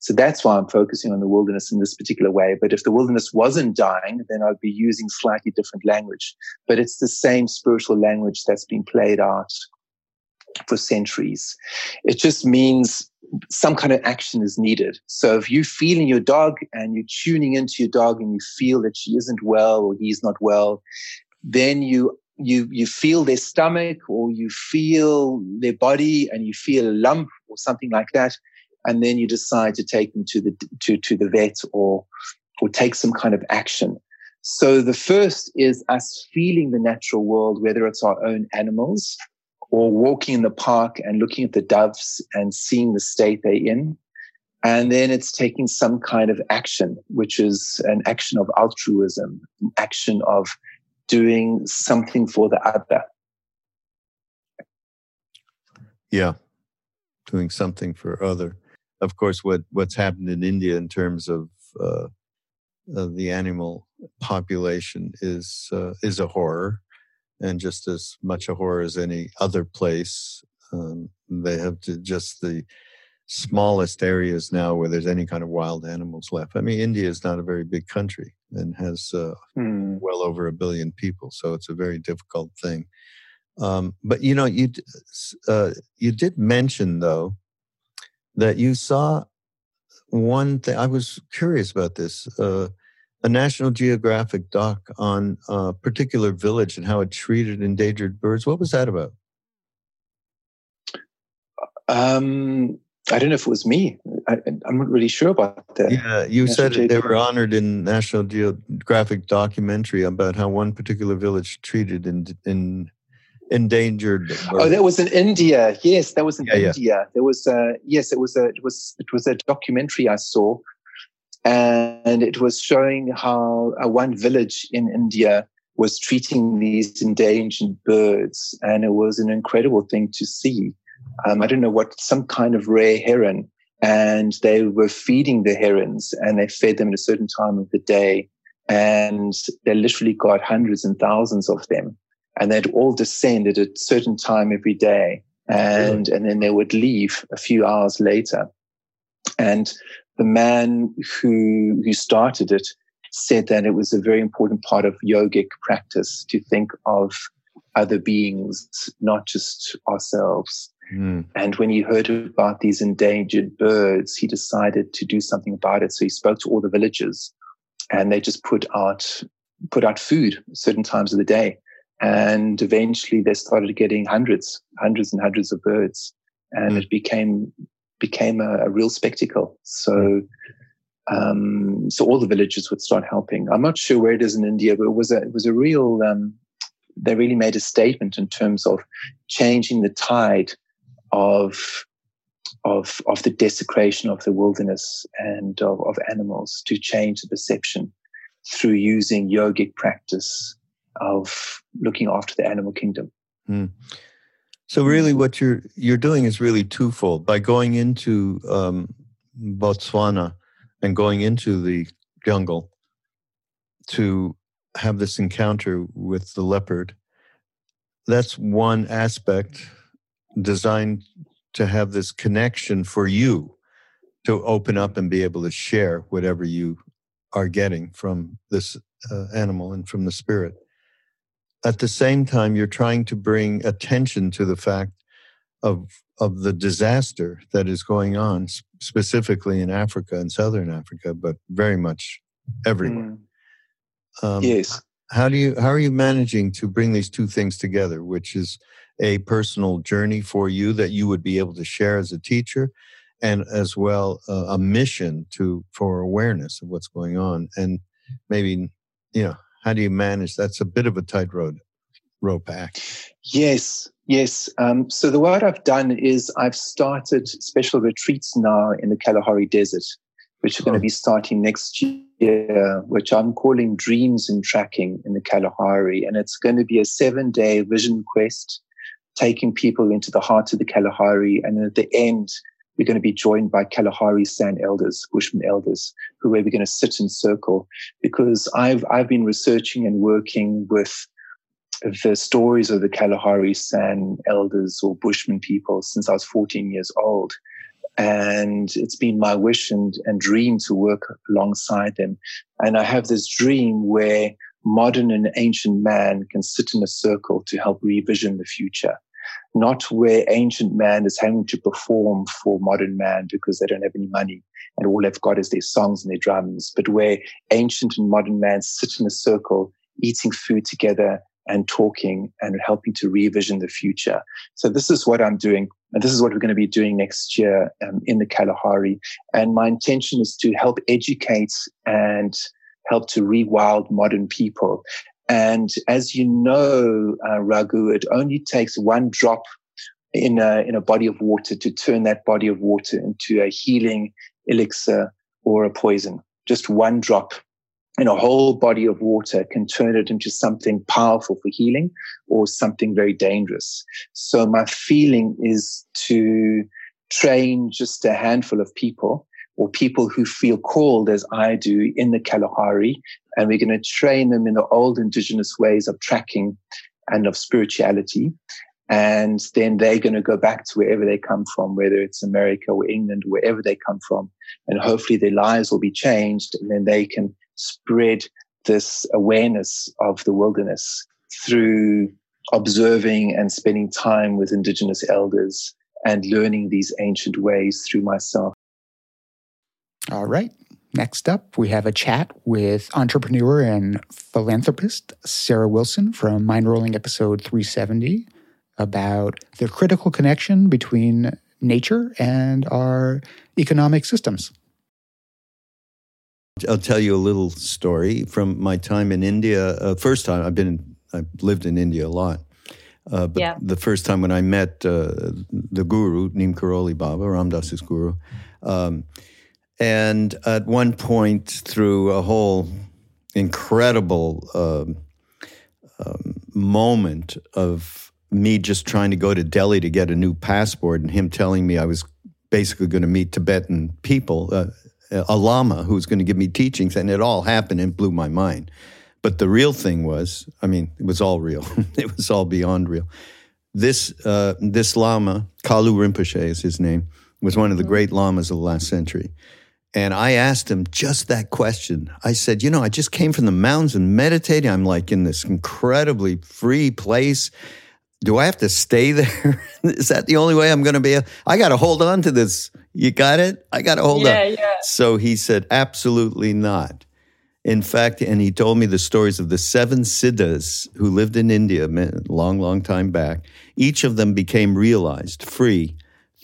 Speaker 7: So that's why I'm focusing on the wilderness in this particular way. But if the wilderness wasn't dying, then I'd be using slightly different language. But it's the same spiritual language that's been played out for centuries. It just means some kind of action is needed. So if you're feeling your dog and you're tuning into your dog and you feel that she isn't well or he's not well, then you you you feel their stomach or you feel their body and you feel a lump or something like that, and then you decide to take them to the to to the vet or or take some kind of action. So the first is us feeling the natural world, whether it's our own animals or walking in the park and looking at the doves and seeing the state they're in. And then it's taking some kind of action, which is an action of altruism, an action of doing something for the other.
Speaker 4: Yeah, doing something for other. Of course, what, what's happened in India in terms of uh, uh, the animal population is uh, is a horror and just as much a horror as any other place. Um, they have to just the smallest areas now where there's any kind of wild animals left. I mean, India is not a very big country and has uh, mm. well over a billion people, so it's a very difficult thing. Um, but you know, you uh, you did mention though that you saw one thing. I was curious about this. Uh, a National Geographic doc on a particular village and how it treated endangered birds. What was that about?
Speaker 7: Um, I don't know if it was me. I, am not really sure about that.
Speaker 4: Yeah, you National said they were honored in National Geographic documentary about how one particular village treated in, in endangered. Birds.
Speaker 7: Oh, that was in India. Yes, that was in yeah, India. Yeah. There was a yes, it was a it was it was a documentary I saw and it was showing how uh, one village in India was treating these endangered birds, and it was an incredible thing to see. Um, I don't know what some kind of rare heron, and they were feeding the herons, and they fed them at a certain time of the day, and they literally got hundreds and thousands of them, and they'd all descend at a certain time every day, and and then they would leave a few hours later. And the man who who started it said that it was a very important part of yogic practice to think of other beings, not just ourselves. Mm. And when he heard about these endangered birds, he decided to do something about it. So he spoke to all the villagers and they just put out put out food certain times of the day. And eventually they started getting hundreds, hundreds and hundreds of birds. And mm. it became became a, a real spectacle. So, um, so all the villages would start helping. I'm not sure where it is in India, but it was a, it was a real, um, they really made a statement in terms of changing the tide of, of, of the desecration of the wilderness and of, of animals to change the perception through using yogic practice of looking after the animal kingdom. Mm.
Speaker 4: So really, what you're you're doing is really twofold. By going into um, Botswana and going into the jungle to have this encounter with the leopard, that's one aspect designed to have this connection for you to open up and be able to share whatever you are getting from this uh, animal and from the spirit. At the same time, you're trying to bring attention to the fact of of the disaster that is going on, specifically in Africa and Southern Africa, but very much everywhere.
Speaker 7: Mm. Um, yes.
Speaker 4: How do you how are you managing to bring these two things together, which is a personal journey for you that you would be able to share as a teacher, and as well uh, a mission to for awareness of what's going on, and maybe you know how do you manage? That's a bit of a tight road rope act.
Speaker 7: Yes, yes. Um, so the what I've done is I've started special retreats now in the Kalahari Desert, which are going to oh. be starting next year, which I'm calling Dreams and Tracking in the Kalahari, and it's going to be a seven-day vision quest, taking people into the heart of the Kalahari, and at the end. We're going to be joined by Kalahari San elders, Bushman elders, who we're going to sit in circle. Because I've I've been researching and working with the stories of the Kalahari San elders or Bushman people since I was 14 years old. And it's been my wish and, and dream to work alongside them. And I have this dream where modern and ancient man can sit in a circle to help revision the future. Not where ancient man is having to perform for modern man because they don't have any money and all they've got is their songs and their drums, but where ancient and modern man sit in a circle eating food together and talking and helping to revision the future. So this is what I'm doing. And this is what we're going to be doing next year um, in the Kalahari. And my intention is to help educate and help to rewild modern people. And as you know, uh, Raghu, it only takes one drop in a, in a body of water to turn that body of water into a healing elixir or a poison. Just one drop in a whole body of water can turn it into something powerful for healing or something very dangerous. So my feeling is to train just a handful of people or people who feel called as I do in the Kalahari. And we're going to train them in the old indigenous ways of tracking and of spirituality. And then they're going to go back to wherever they come from, whether it's America or England, wherever they come from. And hopefully their lives will be changed and then they can spread this awareness of the wilderness through observing and spending time with indigenous elders and learning these ancient ways through myself.
Speaker 3: All right. Next up, we have a chat with entrepreneur and philanthropist Sarah Wilson from Mindrolling episode 370 about the critical connection between nature and our economic systems.
Speaker 4: I'll tell you a little story from my time in India. Uh, first time I've been, I've lived in India a lot. Uh, but yeah. the first time when I met uh, the guru, Neem Karoli Baba, Ram Dass's guru, um, and at one point through a whole incredible um, um, moment of me just trying to go to Delhi to get a new passport and him telling me I was basically going to meet Tibetan people, uh, a lama who was going to give me teachings, and it all happened and blew my mind. But the real thing was, I mean, it was all real. it was all beyond real. This uh, this lama, Kalu Rinpoche is his name, was one of the mm-hmm. great lamas of the last century. And I asked him just that question. I said, you know, I just came from the mountains and meditating. I'm like in this incredibly free place do I have to stay there? Is that the only way I'm going to be? I got to hold on to this. You got it? I got to hold yeah, on. Yeah. So he said, absolutely not. In fact, and he told me the stories of the seven siddhas who lived in India a long, long time back. Each of them became realized, free,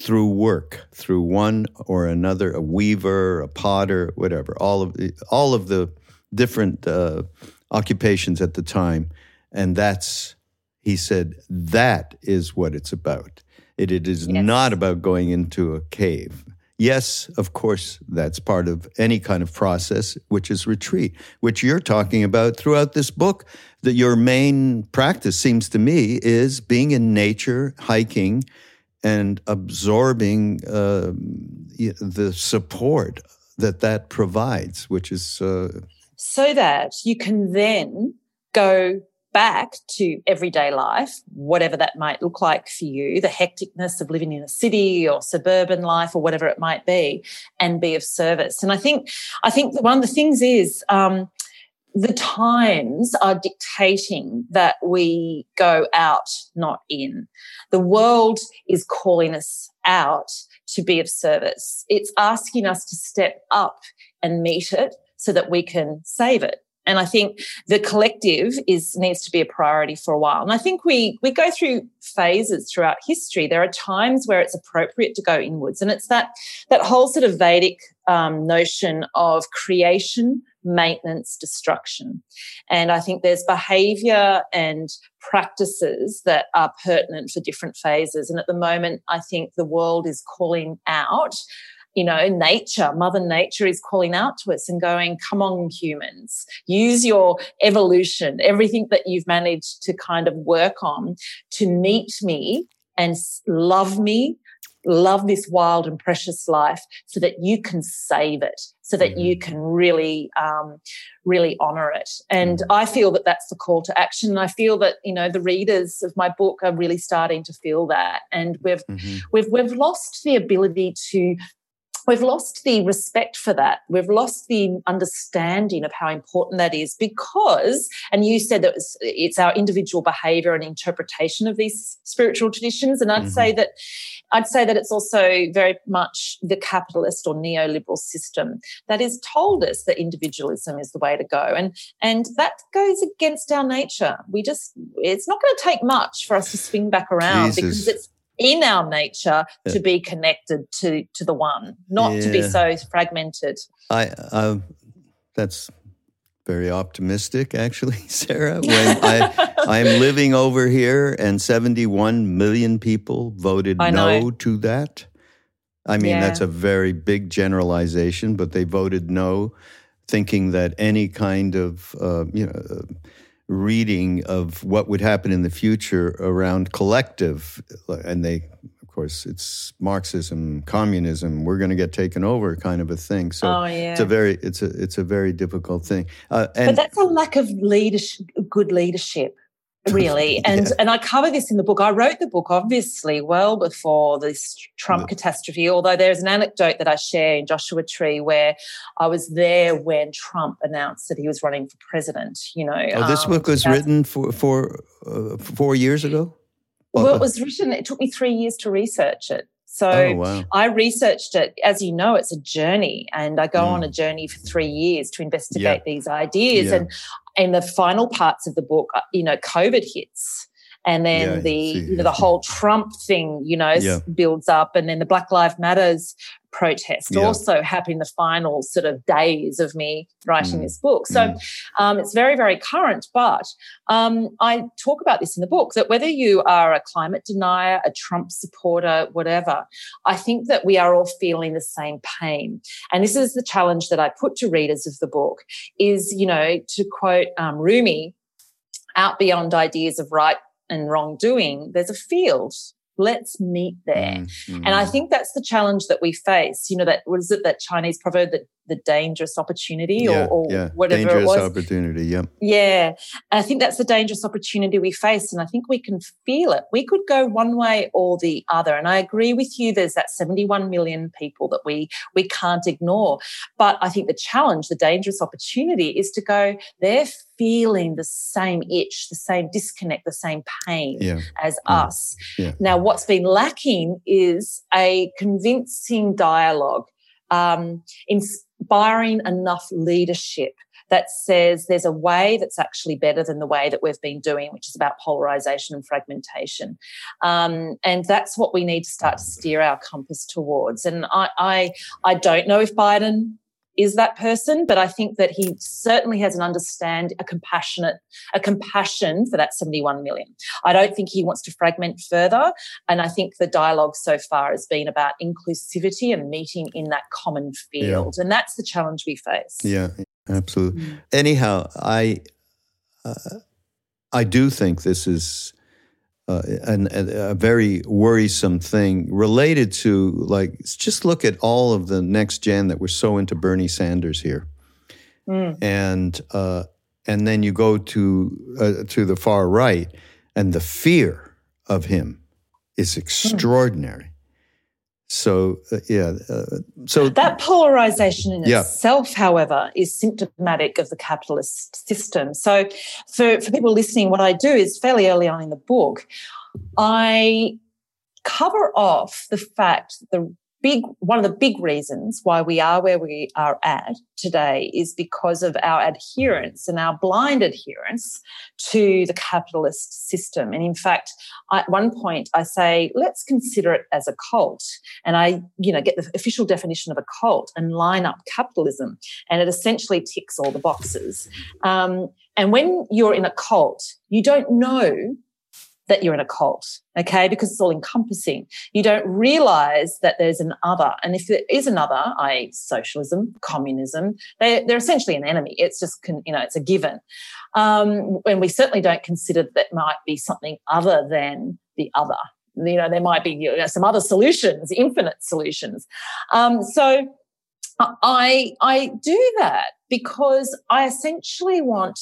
Speaker 4: through work, through one or another, a weaver, a potter, whatever. All of the, all of the different uh, occupations at the time, and that's he said, that is what it's about. It, it is yes. not about going into a cave. Yes, of course, that's part of any kind of process, which is retreat, which you're talking about throughout this book. That your main practice seems to me is being in nature, hiking, and absorbing uh, the support that that provides, which is. Uh,
Speaker 8: so that you can then go back to everyday life, whatever that might look like for you, the hecticness of living in a city or suburban life or whatever it might be, and be of service. And I think, I think one of the things is, um, the times are dictating that we go out, not in. The world is calling us out to be of service. It's asking us to step up and meet it so that we can save it. And I think the collective is needs to be a priority for a while. And I think we we go through phases throughout history. There are times where it's appropriate to go inwards, and it's that that whole sort of Vedic um, notion of creation, maintenance, destruction. And I think there's behavior and practices that are pertinent for different phases. And at the moment, I think the world is calling out you know, nature, Mother Nature is calling out to us and going, come on, humans, use your evolution, everything that you've managed to kind of work on to meet me and love me love this wild and precious life so that you can save it so that mm-hmm. you can really um, really honor it and mm-hmm. i feel that that's the call to action and i feel that you know the readers of my book are really starting to feel that and we've mm-hmm. we've we've lost the ability to we've lost the respect for that. We've lost the understanding of how important that is because, and you said that it's our individual behavior and interpretation of these spiritual traditions. And I'd mm-hmm. say that I'd say that it's also very much the capitalist or neoliberal system that has told us that individualism is the way to go. And, and that goes against our nature. We just, it's not going to take much for us to swing back around Jesus. because it's in our nature yeah. to be connected to to the one, not yeah. to be so fragmented.
Speaker 4: I uh, that's very optimistic, actually, Sarah. When I I'm living over here, and 71 million people voted no to that. I mean, yeah. that's a very big generalization, but they voted no, thinking that any kind of uh, you know reading of what would happen in the future around collective, and they, of course, it's Marxism, communism. We're going to get taken over, kind of a thing. So oh, yeah. it's a very, it's a, it's a very difficult thing.
Speaker 8: Uh, and, but that's a lack of leadership, good leadership really? And yeah. and i cover this in the book. I wrote the book obviously well before this trump yeah. catastrophe although there's an anecdote that i share in joshua tree where i was there when trump announced that he was running for president you know
Speaker 4: oh, this um, book was written for for uh, four years ago?
Speaker 8: Well, it was written it took me three years to research it so oh, wow. I researched it. As you know, it's a journey, and I go mm. on a journey for three years to investigate yeah. these ideas. Yeah. And in the final parts of the book, uh, you know, COVID hits and then yeah, the you know, the whole Trump thing, you know, builds up, and then the Black Lives Matters protest yeah. also happened the final sort of days of me writing mm. this book. So mm. um, it's very very current. But um, I talk about this in the book that whether you are a climate denier, a Trump supporter, whatever, I think that we are all feeling the same pain, and this is the challenge that I put to readers of the book: is you know to quote um, Rumi out beyond ideas of right and wrongdoing, there's a field. Let's meet there. Mm-hmm. And I think that's the challenge that we face. You know, that was it that Chinese proverb that the dangerous opportunity yeah, or, or yeah. whatever
Speaker 4: dangerous
Speaker 8: it was.
Speaker 4: opportunity, yeah.
Speaker 8: Yeah. I think that's the dangerous opportunity we face. And I think we can feel it. We could go one way or the other. And I agree with you, there's that 71 million people that we we can't ignore. But I think the challenge, the dangerous opportunity is to go, they're feeling the same itch, the same disconnect, the same pain yeah. as yeah. us. Now, what's been lacking is a convincing dialogue um, inspiring enough leadership that says there's a way that's actually better than the way that we've been doing, which is about polarization and fragmentation. Um, and that's what we need to start to steer our compass towards. And I, I, I don't know if Biden is that person, but I think that he certainly has an understand, a compassionate, a compassion for that 71 million. I don't think he wants to fragment further. And I think the dialogue so far has been about inclusivity and meeting in that common field. Yeah. And that's the challenge we face.
Speaker 4: Yeah, absolutely. Mm. Anyhow, I, uh, I do think this is uh, an, a, a, very worrisome thing related to like just look at all of the next gen that were so into Bernie Sanders here, mm. and uh, and then you go to uh, to the far right, and the fear of him is extraordinary. So uh, yeah, uh, so
Speaker 8: that polarization in yeah. itself, however, is symptomatic of the capitalist system. So for for people listening, what I do is fairly early on in the book, I cover off the fact that the big one of the big reasons why we are where we are at today is because of our adherence and our blind adherence to the capitalist system. And in fact at one point i say let's consider it as a cult. And i you know get the official definition of a cult and line up capitalism. And it essentially ticks all the boxes. Um, and when you're in a cult you don't know that you're in a cult, okay? Because it's all encompassing. You don't realize that there's an other. And if there is another, i.e., socialism, communism, they, they're essentially an enemy. It's just, you know, it's a given. Um, and we certainly don't consider that might be something other than the other. You know, there might be you know, some other solutions, infinite solutions. Um, so I, I do that because I essentially want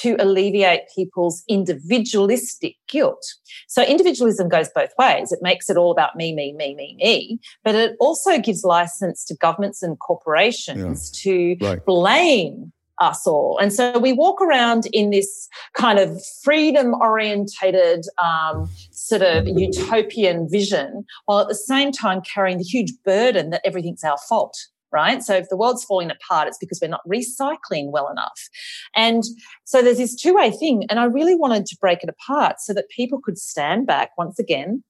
Speaker 8: to alleviate people's individualistic guilt. So individualism goes both ways. It makes it all about me, me, me, me, me, but it also gives license to governments and corporations yeah. to right. blame us all. And so we walk around in this kind of freedom orientated, um, sort of utopian vision, while at the same time carrying the huge burden that everything's our fault right? So if the world's falling apart, it's because we're not recycling well enough. And so there's this two way thing. And I really wanted to break it apart so that people could stand back once again,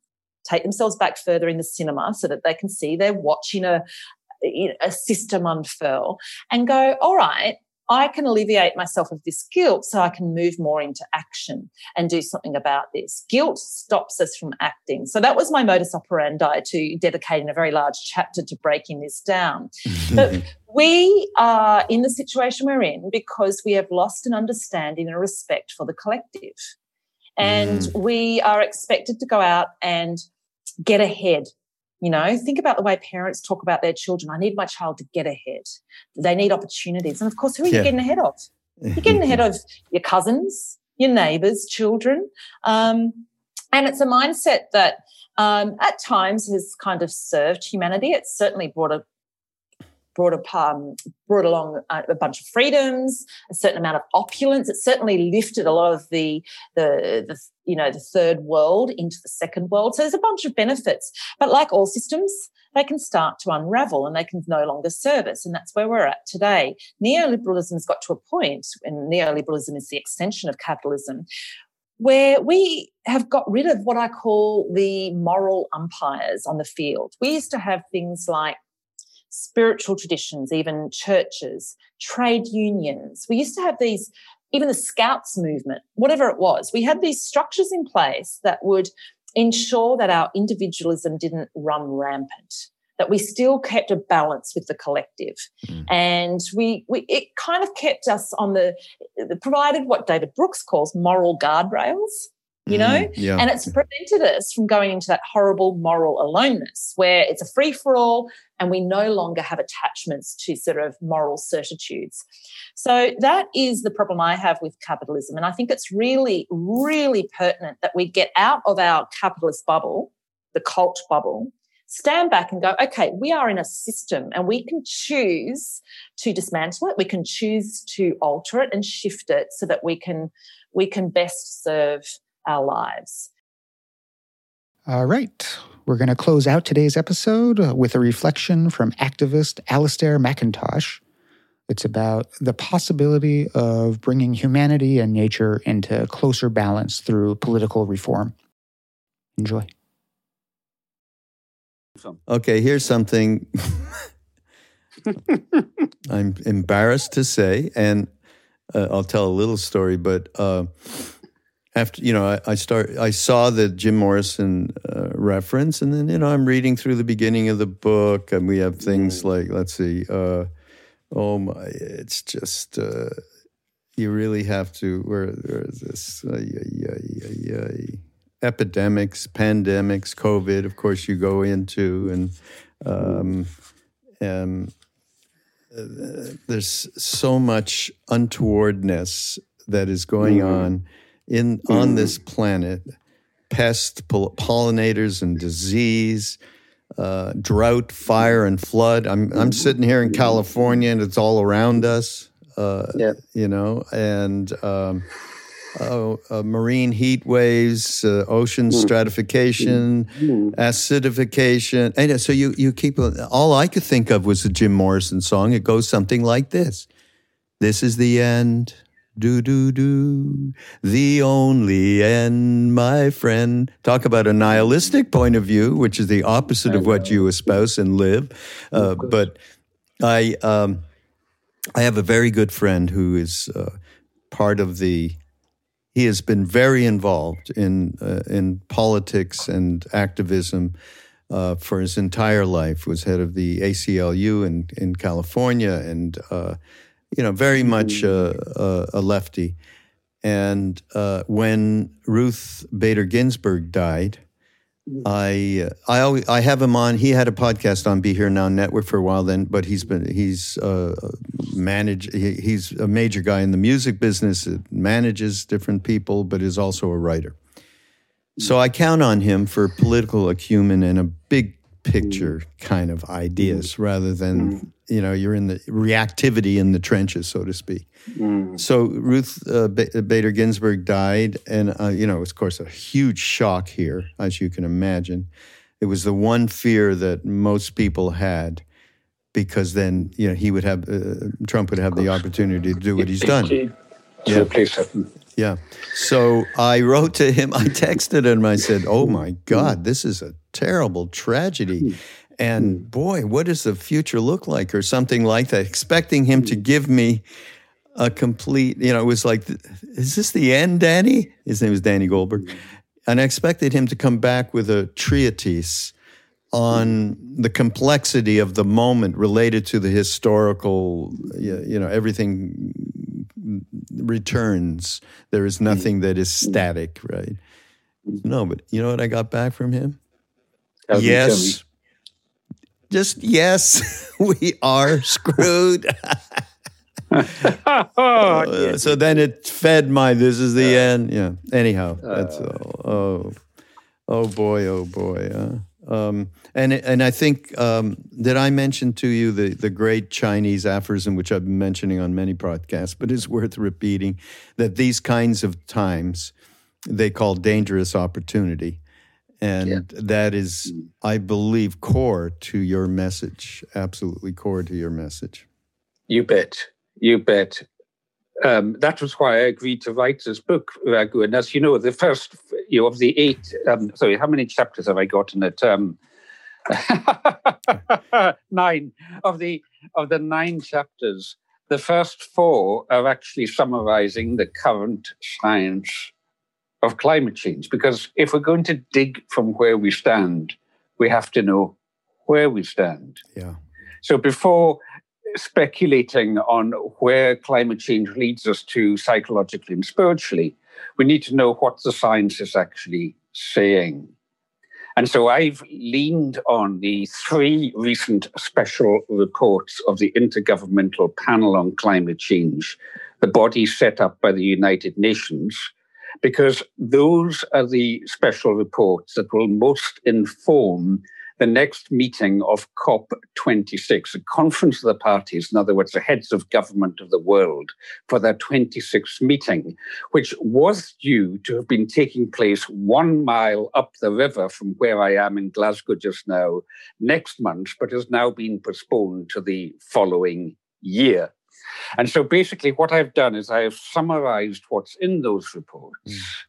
Speaker 8: take themselves back further in the cinema so that they can see they're watching a, a system unfurl and go, all right, I can alleviate myself of this guilt so I can move more into action and do something about this. Guilt stops us from acting. So that was my modus operandi to dedicating a very large chapter to breaking this down. but we are in the situation we're in because we have lost an understanding and respect for the collective. And mm. we are expected to go out and get ahead you know, think about the way parents talk about their children. I need my child to get ahead. They need opportunities. And of course, who are yeah. you getting ahead of? You're getting ahead of your cousins, your neighbors, children. Um, and it's a mindset that um, at times has kind of served humanity. It's certainly brought a brought, a, um, brought along a, bunch of freedoms, a certain amount of opulence. It certainly lifted a lot of the, the, the, you know, the third world into the second world. So there's a bunch of benefits. But like all systems, they can start to unravel and they can no longer service. And that's where we're at today. Neoliberalism's got to a point, and neoliberalism is the extension of capitalism, where we have got rid of what I call the moral umpires on the field. We used to have things like spiritual traditions, even churches, trade unions. We used to have these, even the scouts movement, whatever it was. We had these structures in place that would ensure that our individualism didn't run rampant that we still kept a balance with the collective mm. and we, we it kind of kept us on the provided what david brooks calls moral guardrails you know? Mm, yeah. And it's prevented us from going into that horrible moral aloneness where it's a free for all and we no longer have attachments to sort of moral certitudes. So that is the problem I have with capitalism. And I think it's really, really pertinent that we get out of our capitalist bubble, the cult bubble, stand back and go, okay, we are in a system and we can choose to dismantle it. We can choose to alter it and shift it so that we can, we can best serve our lives.
Speaker 3: All right. We're going to close out today's episode with a reflection from activist Alastair McIntosh. It's about the possibility of bringing humanity and nature into closer balance through political reform. Enjoy.
Speaker 4: Okay, here's something I'm embarrassed to say, and uh, I'll tell a little story, but. Uh, after you know, I, I start. I saw the Jim Morrison uh, reference, and then you know, I'm reading through the beginning of the book, and we have things mm. like, let's see, uh, oh my, it's just uh, you really have to. Where, where is this? epidemics, pandemics, COVID. Of course, you go into and um, um, there's so much untowardness that is going mm. on in on mm. this planet pest pollinators and disease uh, drought fire and flood i'm i'm sitting here in california and it's all around us uh, yeah. you know and um, uh, uh, marine heat waves, uh, ocean mm. stratification, mm. acidification. And so you, you keep, all I could think of was the Jim Morrison song. It goes something like this This is the end. Do, do, do. The only end, my friend. Talk about a nihilistic point of view, which is the opposite of what you espouse and live. Uh, but I, um, I have a very good friend who is uh, part of the he has been very involved in uh, in politics and activism uh, for his entire life. Was head of the ACLU in in California, and uh, you know, very much a, a lefty. And uh, when Ruth Bader Ginsburg died, I I always, I have him on. He had a podcast on Be Here Now Network for a while then, but he's been he's uh, managed. He, he's a major guy in the music business. Manages different people, but is also a writer. So I count on him for political acumen and a picture kind of ideas, rather than you know you're in the reactivity in the trenches, so to speak. Mm. So Ruth uh, Bader Ginsburg died, and uh, you know, of course, a huge shock here, as you can imagine. It was the one fear that most people had, because then you know he would have uh, Trump would have the opportunity to do what he's done.
Speaker 2: Yeah.
Speaker 4: Yeah. So I wrote to him. I texted him. I said, "Oh my God, this is a terrible tragedy." Hmm. And hmm. boy, what does the future look like, or something like that? Expecting him to hmm. give me a complete, you know, it was like, is this the end, Danny? His name was Danny Goldberg. Hmm. And I expected him to come back with a treatise on the complexity of the moment related to the historical, you know, everything returns. There is nothing that is static, right? No, but you know what I got back from him? yes. Just yes, we are screwed. oh, so then it fed my this is the end. Yeah. Anyhow, that's uh, oh oh boy, oh boy. Uh, um, and and I think um, did I mention to you the the great Chinese aphorism, which I've been mentioning on many podcasts, but it's worth repeating that these kinds of times they call dangerous opportunity. And yeah. that is, mm. I believe, core to your message. Absolutely core to your message.
Speaker 2: You bet. You bet. Um, that was why I agreed to write this book, Raghu. And as you know, the first you know, of the eight, um, sorry, how many chapters have I got in it? Um, nine of the of the nine chapters. The first four are actually summarizing the current science of climate change. Because if we're going to dig from where we stand, we have to know where we stand.
Speaker 4: Yeah.
Speaker 2: So before speculating on where climate change leads us to psychologically and spiritually, we need to know what the science is actually saying. And so I've leaned on the three recent special reports of the Intergovernmental Panel on Climate Change, the body set up by the United Nations, because those are the special reports that will most inform the next meeting of COP26, a conference of the parties, in other words, the heads of government of the world, for their 26th meeting, which was due to have been taking place one mile up the river from where I am in Glasgow just now next month, but has now been postponed to the following year. And so basically, what I've done is I have summarized what's in those reports. Mm.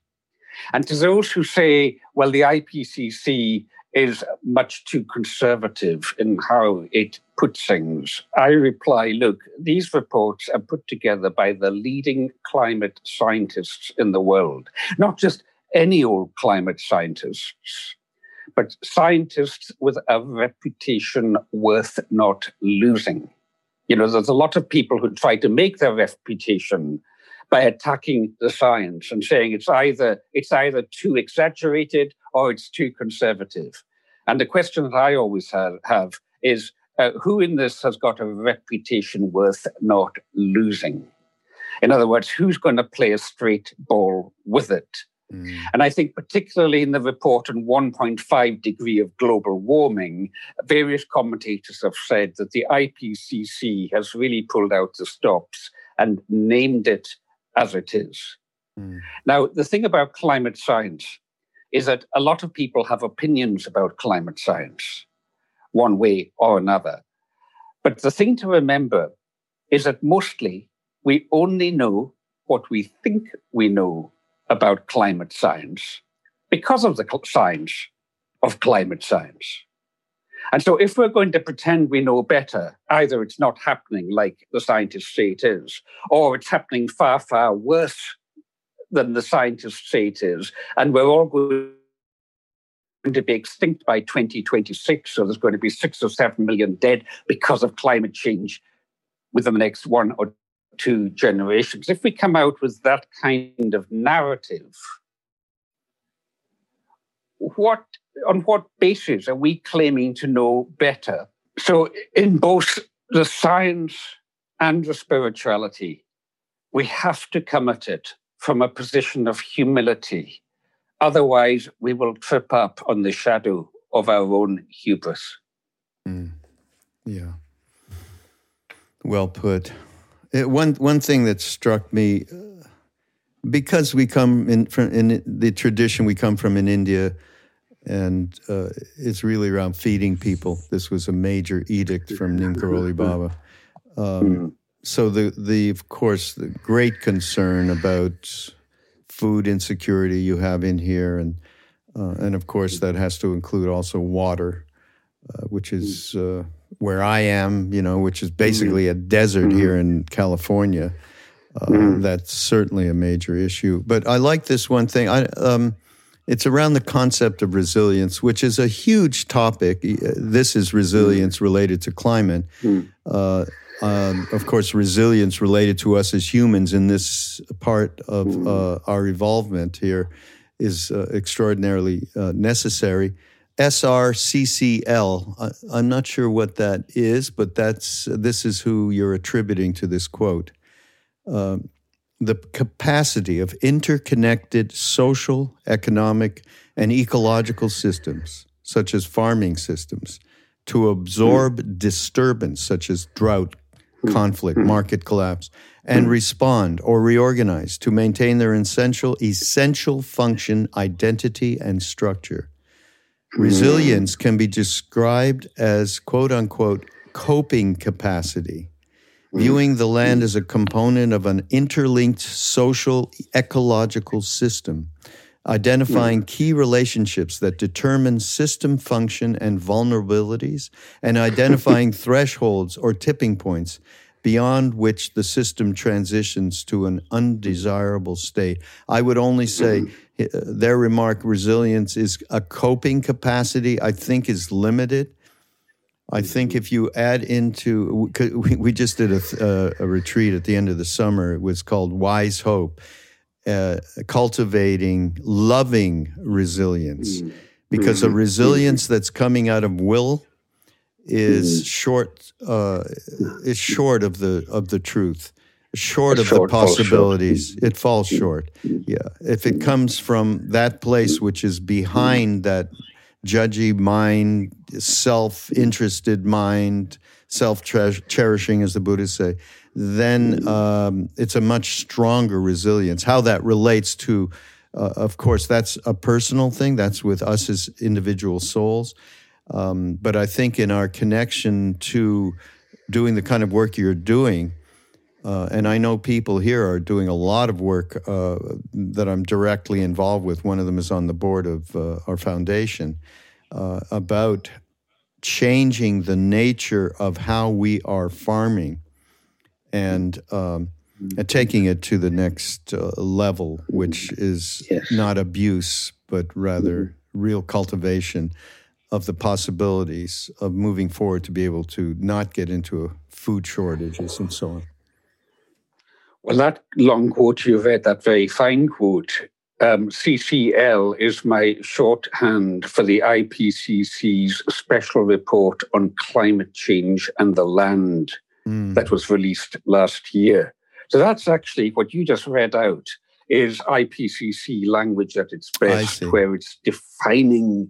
Speaker 2: And to those who say, well, the IPCC is much too conservative in how it puts things. I reply look, these reports are put together by the leading climate scientists in the world, not just any old climate scientists, but scientists with a reputation worth not losing. You know, there's a lot of people who try to make their reputation by attacking the science and saying it's either it's either too exaggerated or it's too conservative. And the question that I always have, have is uh, who in this has got a reputation worth not losing? In other words, who's going to play a straight ball with it? Mm. And I think, particularly in the report on 1.5 degree of global warming, various commentators have said that the IPCC has really pulled out the stops and named it as it is. Mm. Now, the thing about climate science is that a lot of people have opinions about climate science, one way or another. But the thing to remember is that mostly we only know what we think we know about climate science because of the science of climate science. And so, if we're going to pretend we know better, either it's not happening like the scientists say it is, or it's happening far, far worse than the scientists say it is, and we're all going to be extinct by 2026, so there's going to be six or seven million dead because of climate change within the next one or two generations. If we come out with that kind of narrative, what on what basis are we claiming to know better? So, in both the science and the spirituality, we have to come at it from a position of humility. Otherwise, we will trip up on the shadow of our own hubris.
Speaker 4: Mm. Yeah. Well put. It, one one thing that struck me, uh, because we come in from in the tradition we come from in India, and uh, it's really around feeding people. This was a major edict from Neem Karoli Baba. Um, so the the of course the great concern about food insecurity you have in here, and uh, and of course that has to include also water, uh, which is uh, where I am, you know, which is basically mm-hmm. a desert mm-hmm. here in California. Uh, mm-hmm. That's certainly a major issue. But I like this one thing. I, um, it's around the concept of resilience, which is a huge topic. This is resilience related to climate. Uh, um, of course, resilience related to us as humans in this part of mm-hmm. uh, our evolvement here is uh, extraordinarily uh, necessary. SRCCL. I'm not sure what that is, but that's this is who you're attributing to this quote. Uh, the capacity of interconnected social, economic, and ecological systems, such as farming systems, to absorb mm. disturbance, such as drought. Mm-hmm. conflict, mm. market collapse, and mm-hmm. respond or reorganize to maintain their essential, essential function, identity, and structure. Resilience can be described as quote unquote coping capacity, viewing the land as a component of an interlinked social ecological system, identifying key relationships that determine system function and vulnerabilities, and identifying thresholds or tipping points beyond which the system transitions to an undesirable state. I would only say uh, their remark resilience is a coping capacity, I think, is limited. I think if you add into, we just did a, uh, a retreat at the end of the summer. It was called Wise Hope, uh, cultivating loving resilience, mm. because a mm-hmm. resilience that's coming out of will is mm. short uh, is short of the of the truth short of short, the possibilities. Falls it falls short. Yeah. If it comes from that place which is behind that judgy mind, self interested mind, self cherishing, as the Buddhists say, then um, it's a much stronger resilience. How that relates to, uh, of course, that's a personal thing, that's with us as individual souls. Um, but I think in our connection to doing the kind of work you're doing, uh, and I know people here are doing a lot of work uh, that I'm directly involved with. One of them is on the board of uh, our foundation uh, about changing the nature of how we are farming and, um, and taking it to the next uh, level, which is yes. not abuse, but rather real cultivation of the possibilities of moving forward to be able to not get into food shortages and so on.
Speaker 2: Well, that long quote you've read, that very fine quote, um, CCL is my shorthand for the IPCC's special report on climate change and the land mm. that was released last year. So that's actually what you just read out is IPCC language at its best, where it's defining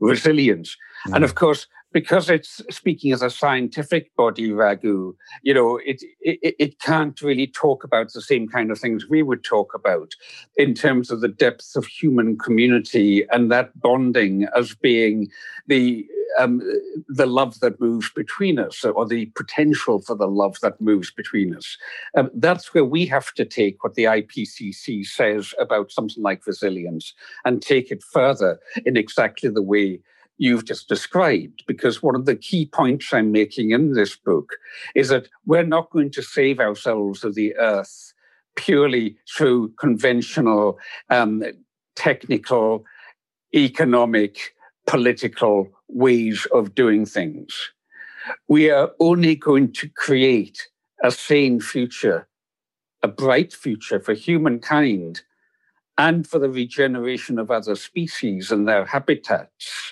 Speaker 2: resilience. Mm. And of course, because it's speaking as a scientific body, Raghu, you know, it, it, it can't really talk about the same kind of things we would talk about in terms of the depth of human community and that bonding as being the um, the love that moves between us, or the potential for the love that moves between us. Um, that's where we have to take what the IPCC says about something like resilience and take it further in exactly the way you've just described. Because one of the key points I'm making in this book is that we're not going to save ourselves of the earth purely through conventional, um, technical, economic, political ways of doing things. We are only going to create a sane future, a bright future for humankind and for the regeneration of other species and their habitats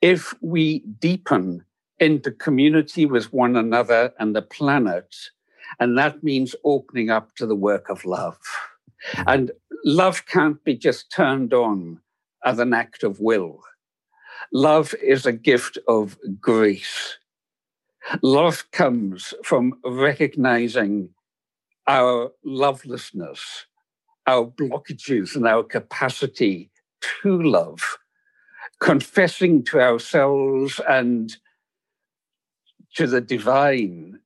Speaker 2: if we deepen into community with one another and the planet, and that means opening up to the work of love. Mm-hmm. And love can't be just turned on as an act of will. Love is a gift of grace. Love comes from recognizing our lovelessness, our blockages, and our capacity to love confessing to ourselves and to the divine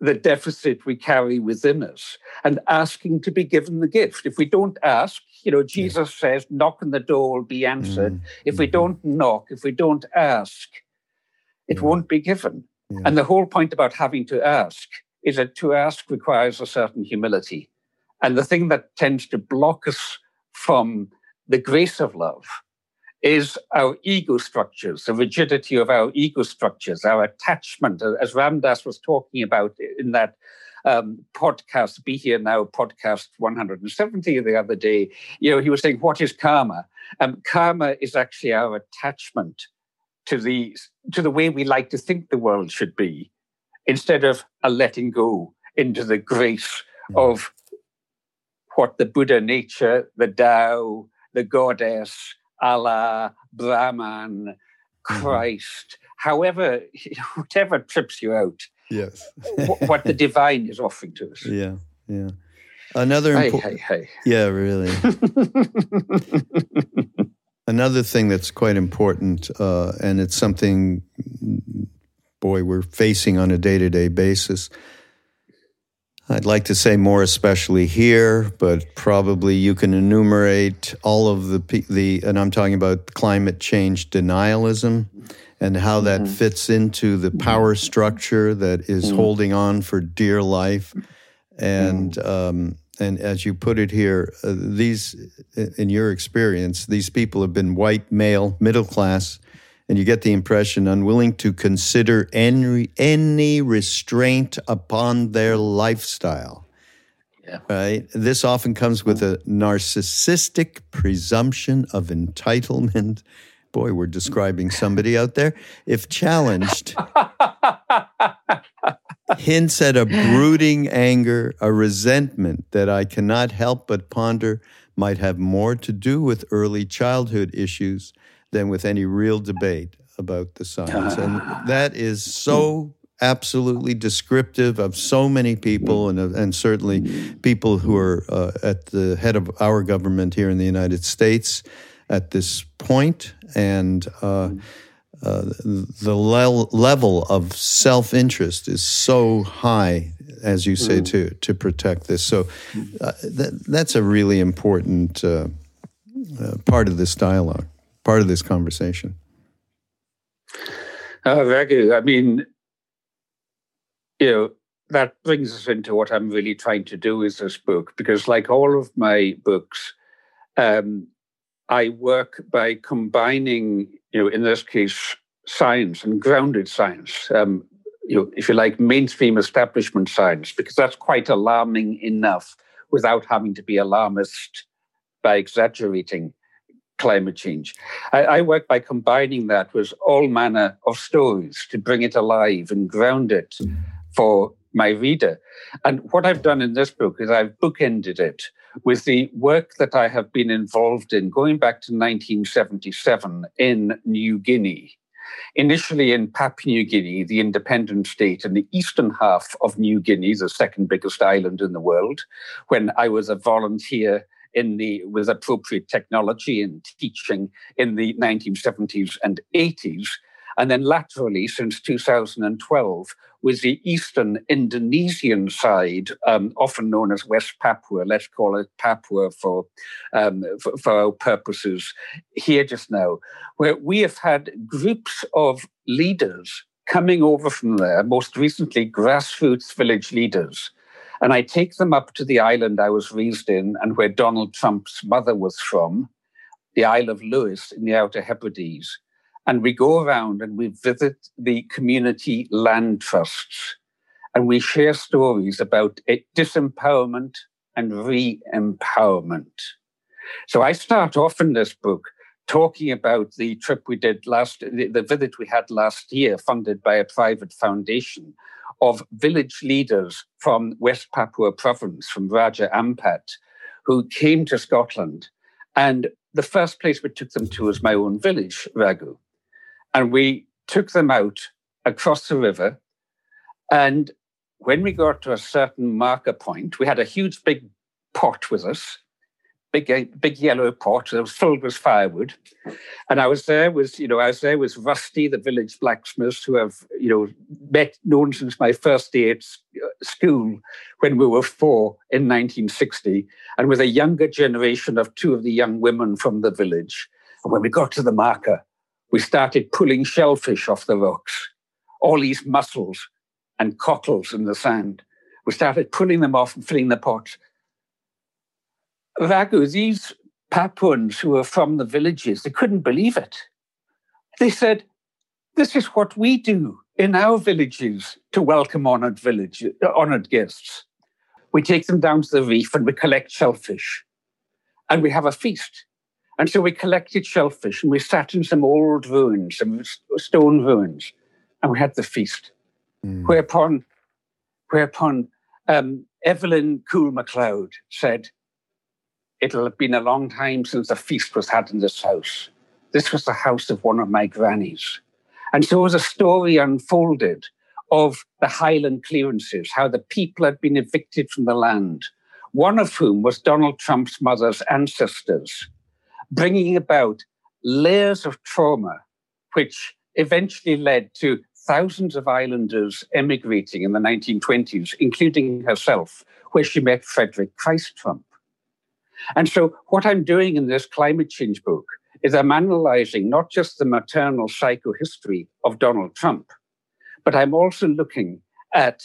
Speaker 2: the deficit we carry within us and asking to be given the gift. If we don't ask, you know, Jesus yeah. says, knock on the door will be answered. Mm-hmm. If we mm-hmm. don't knock, if we don't ask, it yeah. won't be given. Yeah. And the whole point about having to ask is that to ask requires a certain humility. And the thing that tends to block us from the grace of love is our ego structures, the rigidity of our ego structures, our attachment, as Ram Dass was talking about in that um, podcast, Be Here Now podcast 170 the other day. You know, he was saying, What is karma? Um, karma is actually our attachment to the, to the way we like to think the world should be, instead of a letting go into the grace mm. of what the Buddha nature, the Tao, the goddess, Allah, Brahman, mm-hmm. Christ, mm-hmm. however, whatever trips you out.
Speaker 4: Yes.
Speaker 2: what the divine is offering to us.
Speaker 4: Yeah, yeah. Another
Speaker 2: hey, impo- hey, hey.
Speaker 4: Yeah, really. Another thing that's quite important, uh, and it's something, boy, we're facing on a day to day basis, I'd like to say more especially here, but probably you can enumerate all of the the and I'm talking about climate change denialism and how that mm-hmm. fits into the power structure that is mm-hmm. holding on for dear life and mm-hmm. um, and as you put it here, uh, these in your experience, these people have been white, male, middle class, and you get the impression unwilling to consider any, any restraint upon their lifestyle. Yeah. Right? This often comes with a narcissistic presumption of entitlement. Boy, we're describing somebody out there. If challenged, hints at a brooding anger, a resentment that I cannot help but ponder might have more to do with early childhood issues than with any real debate about the science. And that is so absolutely descriptive of so many people and, and certainly people who are uh, at the head of our government here in the United States at this point. And uh, uh, the le- level of self interest is so high, as you say, to, to protect this. So uh, that, that's a really important uh, uh, part of this dialogue part of this conversation?
Speaker 2: Uh, Raghu, I mean, you know, that brings us into what I'm really trying to do with this book, because like all of my books, um, I work by combining, you know, in this case, science and grounded science. Um, you know, if you like, mainstream establishment science, because that's quite alarming enough without having to be alarmist by exaggerating climate change. I, I, work by combining that with all manner of stories to bring it alive and ground it mm. for my reader. And what I've done in this book is I've bookended it with the work that I have been involved in going back to 1977 in New Guinea. Initially in Papua New Guinea, the independent state in the eastern half of New Guinea, the second biggest island in the world, when I was a volunteer in the with appropriate technology and teaching in the 1970s and 80s and then laterally, since 2012, with the eastern Indonesian side, um, often known as West Papua, let's call it Papua for, um, for, for our purposes here just now, where we have had groups of leaders coming over from there, most recently grassroots village leaders. And I take them up to the island I was raised in and where Donald Trump's mother was from, the Isle of Lewis in the Outer Hebrides. And we go around and we visit the community land trusts and we share stories about disempowerment and re empowerment. So I start off in this book talking about the trip we did last, the, the visit we had last year, funded by a private foundation of village leaders from West Papua province, from Raja Ampat, who came to Scotland. And the first place we took them to was my own village, Raghu. And we took them out across the river. And when we got to a certain marker point, we had a huge big pot with us, big uh, big yellow pot that was filled with firewood. And I was there with, you know, I was there with Rusty, the village blacksmith, who I've, you know, met known since my first day at uh, school when we were four in 1960, and with a younger generation of two of the young women from the village. And when we got to the marker, we started pulling shellfish off the rocks, all these mussels and cockles in the sand. We started pulling them off and filling the pots. Raghu, these Papuans who were from the villages, they couldn't believe it. They said, This is what we do in our villages to welcome honored village, honored guests. We take them down to the reef and we collect shellfish. And we have a feast. And so we collected shellfish and we sat in some old ruins, some stone ruins, and we had the feast. Mm. Whereupon, whereupon um, Evelyn Cool MacLeod said, It'll have been a long time since a feast was had in this house. This was the house of one of my grannies. And so as a story unfolded of the Highland clearances, how the people had been evicted from the land, one of whom was Donald Trump's mother's ancestors bringing about layers of trauma, which eventually led to thousands of islanders emigrating in the 1920s, including herself, where she met Frederick Christ Trump. And so, what I'm doing in this climate change book is I'm analyzing not just the maternal psychohistory of Donald Trump, but I'm also looking at,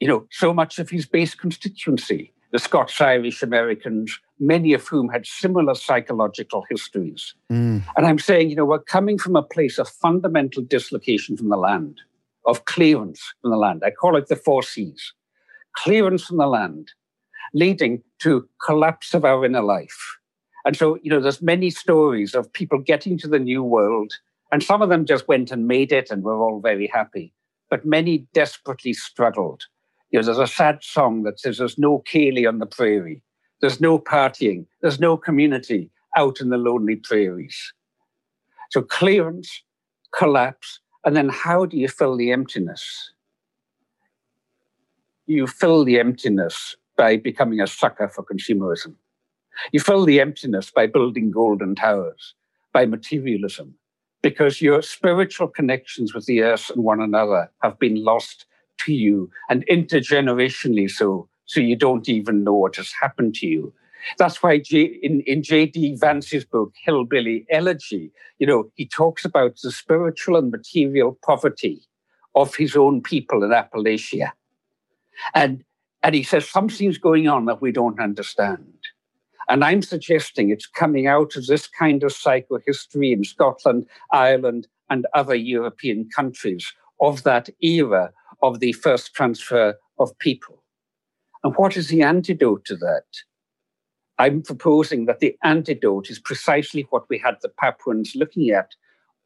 Speaker 2: you know, so much of his base constituency, the Scots Irish Americans, many of whom had similar psychological histories. Mm. And I'm saying, you know, we're coming from a place of fundamental dislocation from the land, of clearance from the land. I call it the four C's clearance from the land, leading to collapse of our inner life. And so, you know, there's many stories of people getting to the new world, and some of them just went and made it and were all very happy. But many desperately struggled. You know, there's a sad song that says there's no ceilidh on the prairie. There's no partying. There's no community out in the lonely prairies. So clearance, collapse, and then how do you fill the emptiness? You fill the emptiness by becoming a sucker for consumerism. You fill the emptiness by building golden towers, by materialism, because your spiritual connections with the earth and one another have been lost to you and intergenerationally so so you don't even know what has happened to you. That's why J, in, in J.D. Vance's book, Hillbilly Elegy, you know, he talks about the spiritual and material poverty of his own people in Appalachia. And, and he says something's going on that we don't understand. And I'm suggesting it's coming out of this kind of psychohistory in Scotland, Ireland, and other European countries of that era of the first transfer of people. And what is the antidote to that? I'm proposing that the antidote is precisely what we had the Papuans looking at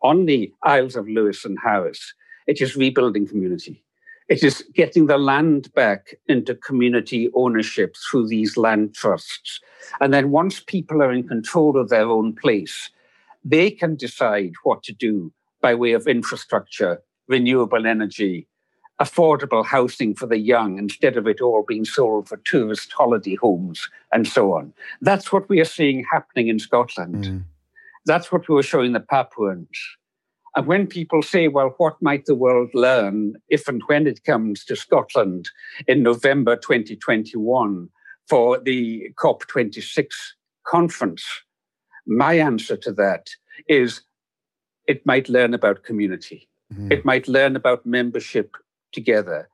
Speaker 2: on the Isles of Lewis and Harris. It is rebuilding community. It is getting the land back into community ownership through these land trusts. And then once people are in control of their own place, they can decide what to do by way of infrastructure, renewable energy, affordable housing for the young instead of it all being sold for tourist holiday homes and so on. That's what we are seeing happening in Scotland. Mm. That's what we were showing the Papuans. And when people say, well, what might the world learn if and when it comes to Scotland in November 2021 for the COP26 conference, my answer to that is it might learn about community. Mm-hmm. It might learn about membership together.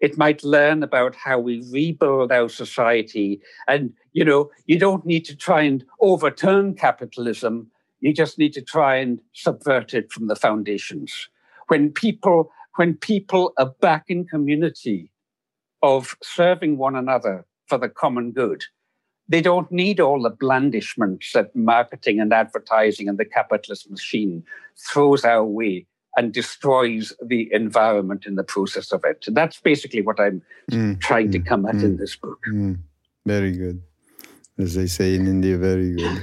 Speaker 2: It might learn about how we rebuild our society. And, you know, you don't need to try and overturn capitalism. You just need to try and subvert it from the foundations. When people, when people are back in community of serving one another for the common good, they don't need all the blandishments that marketing and advertising and the capitalist machine throws our way and destroys the environment in the process of it. That's basically what I'm mm, trying mm, to come at mm, in this book.
Speaker 4: Mm. Very good. As they say in India, very good.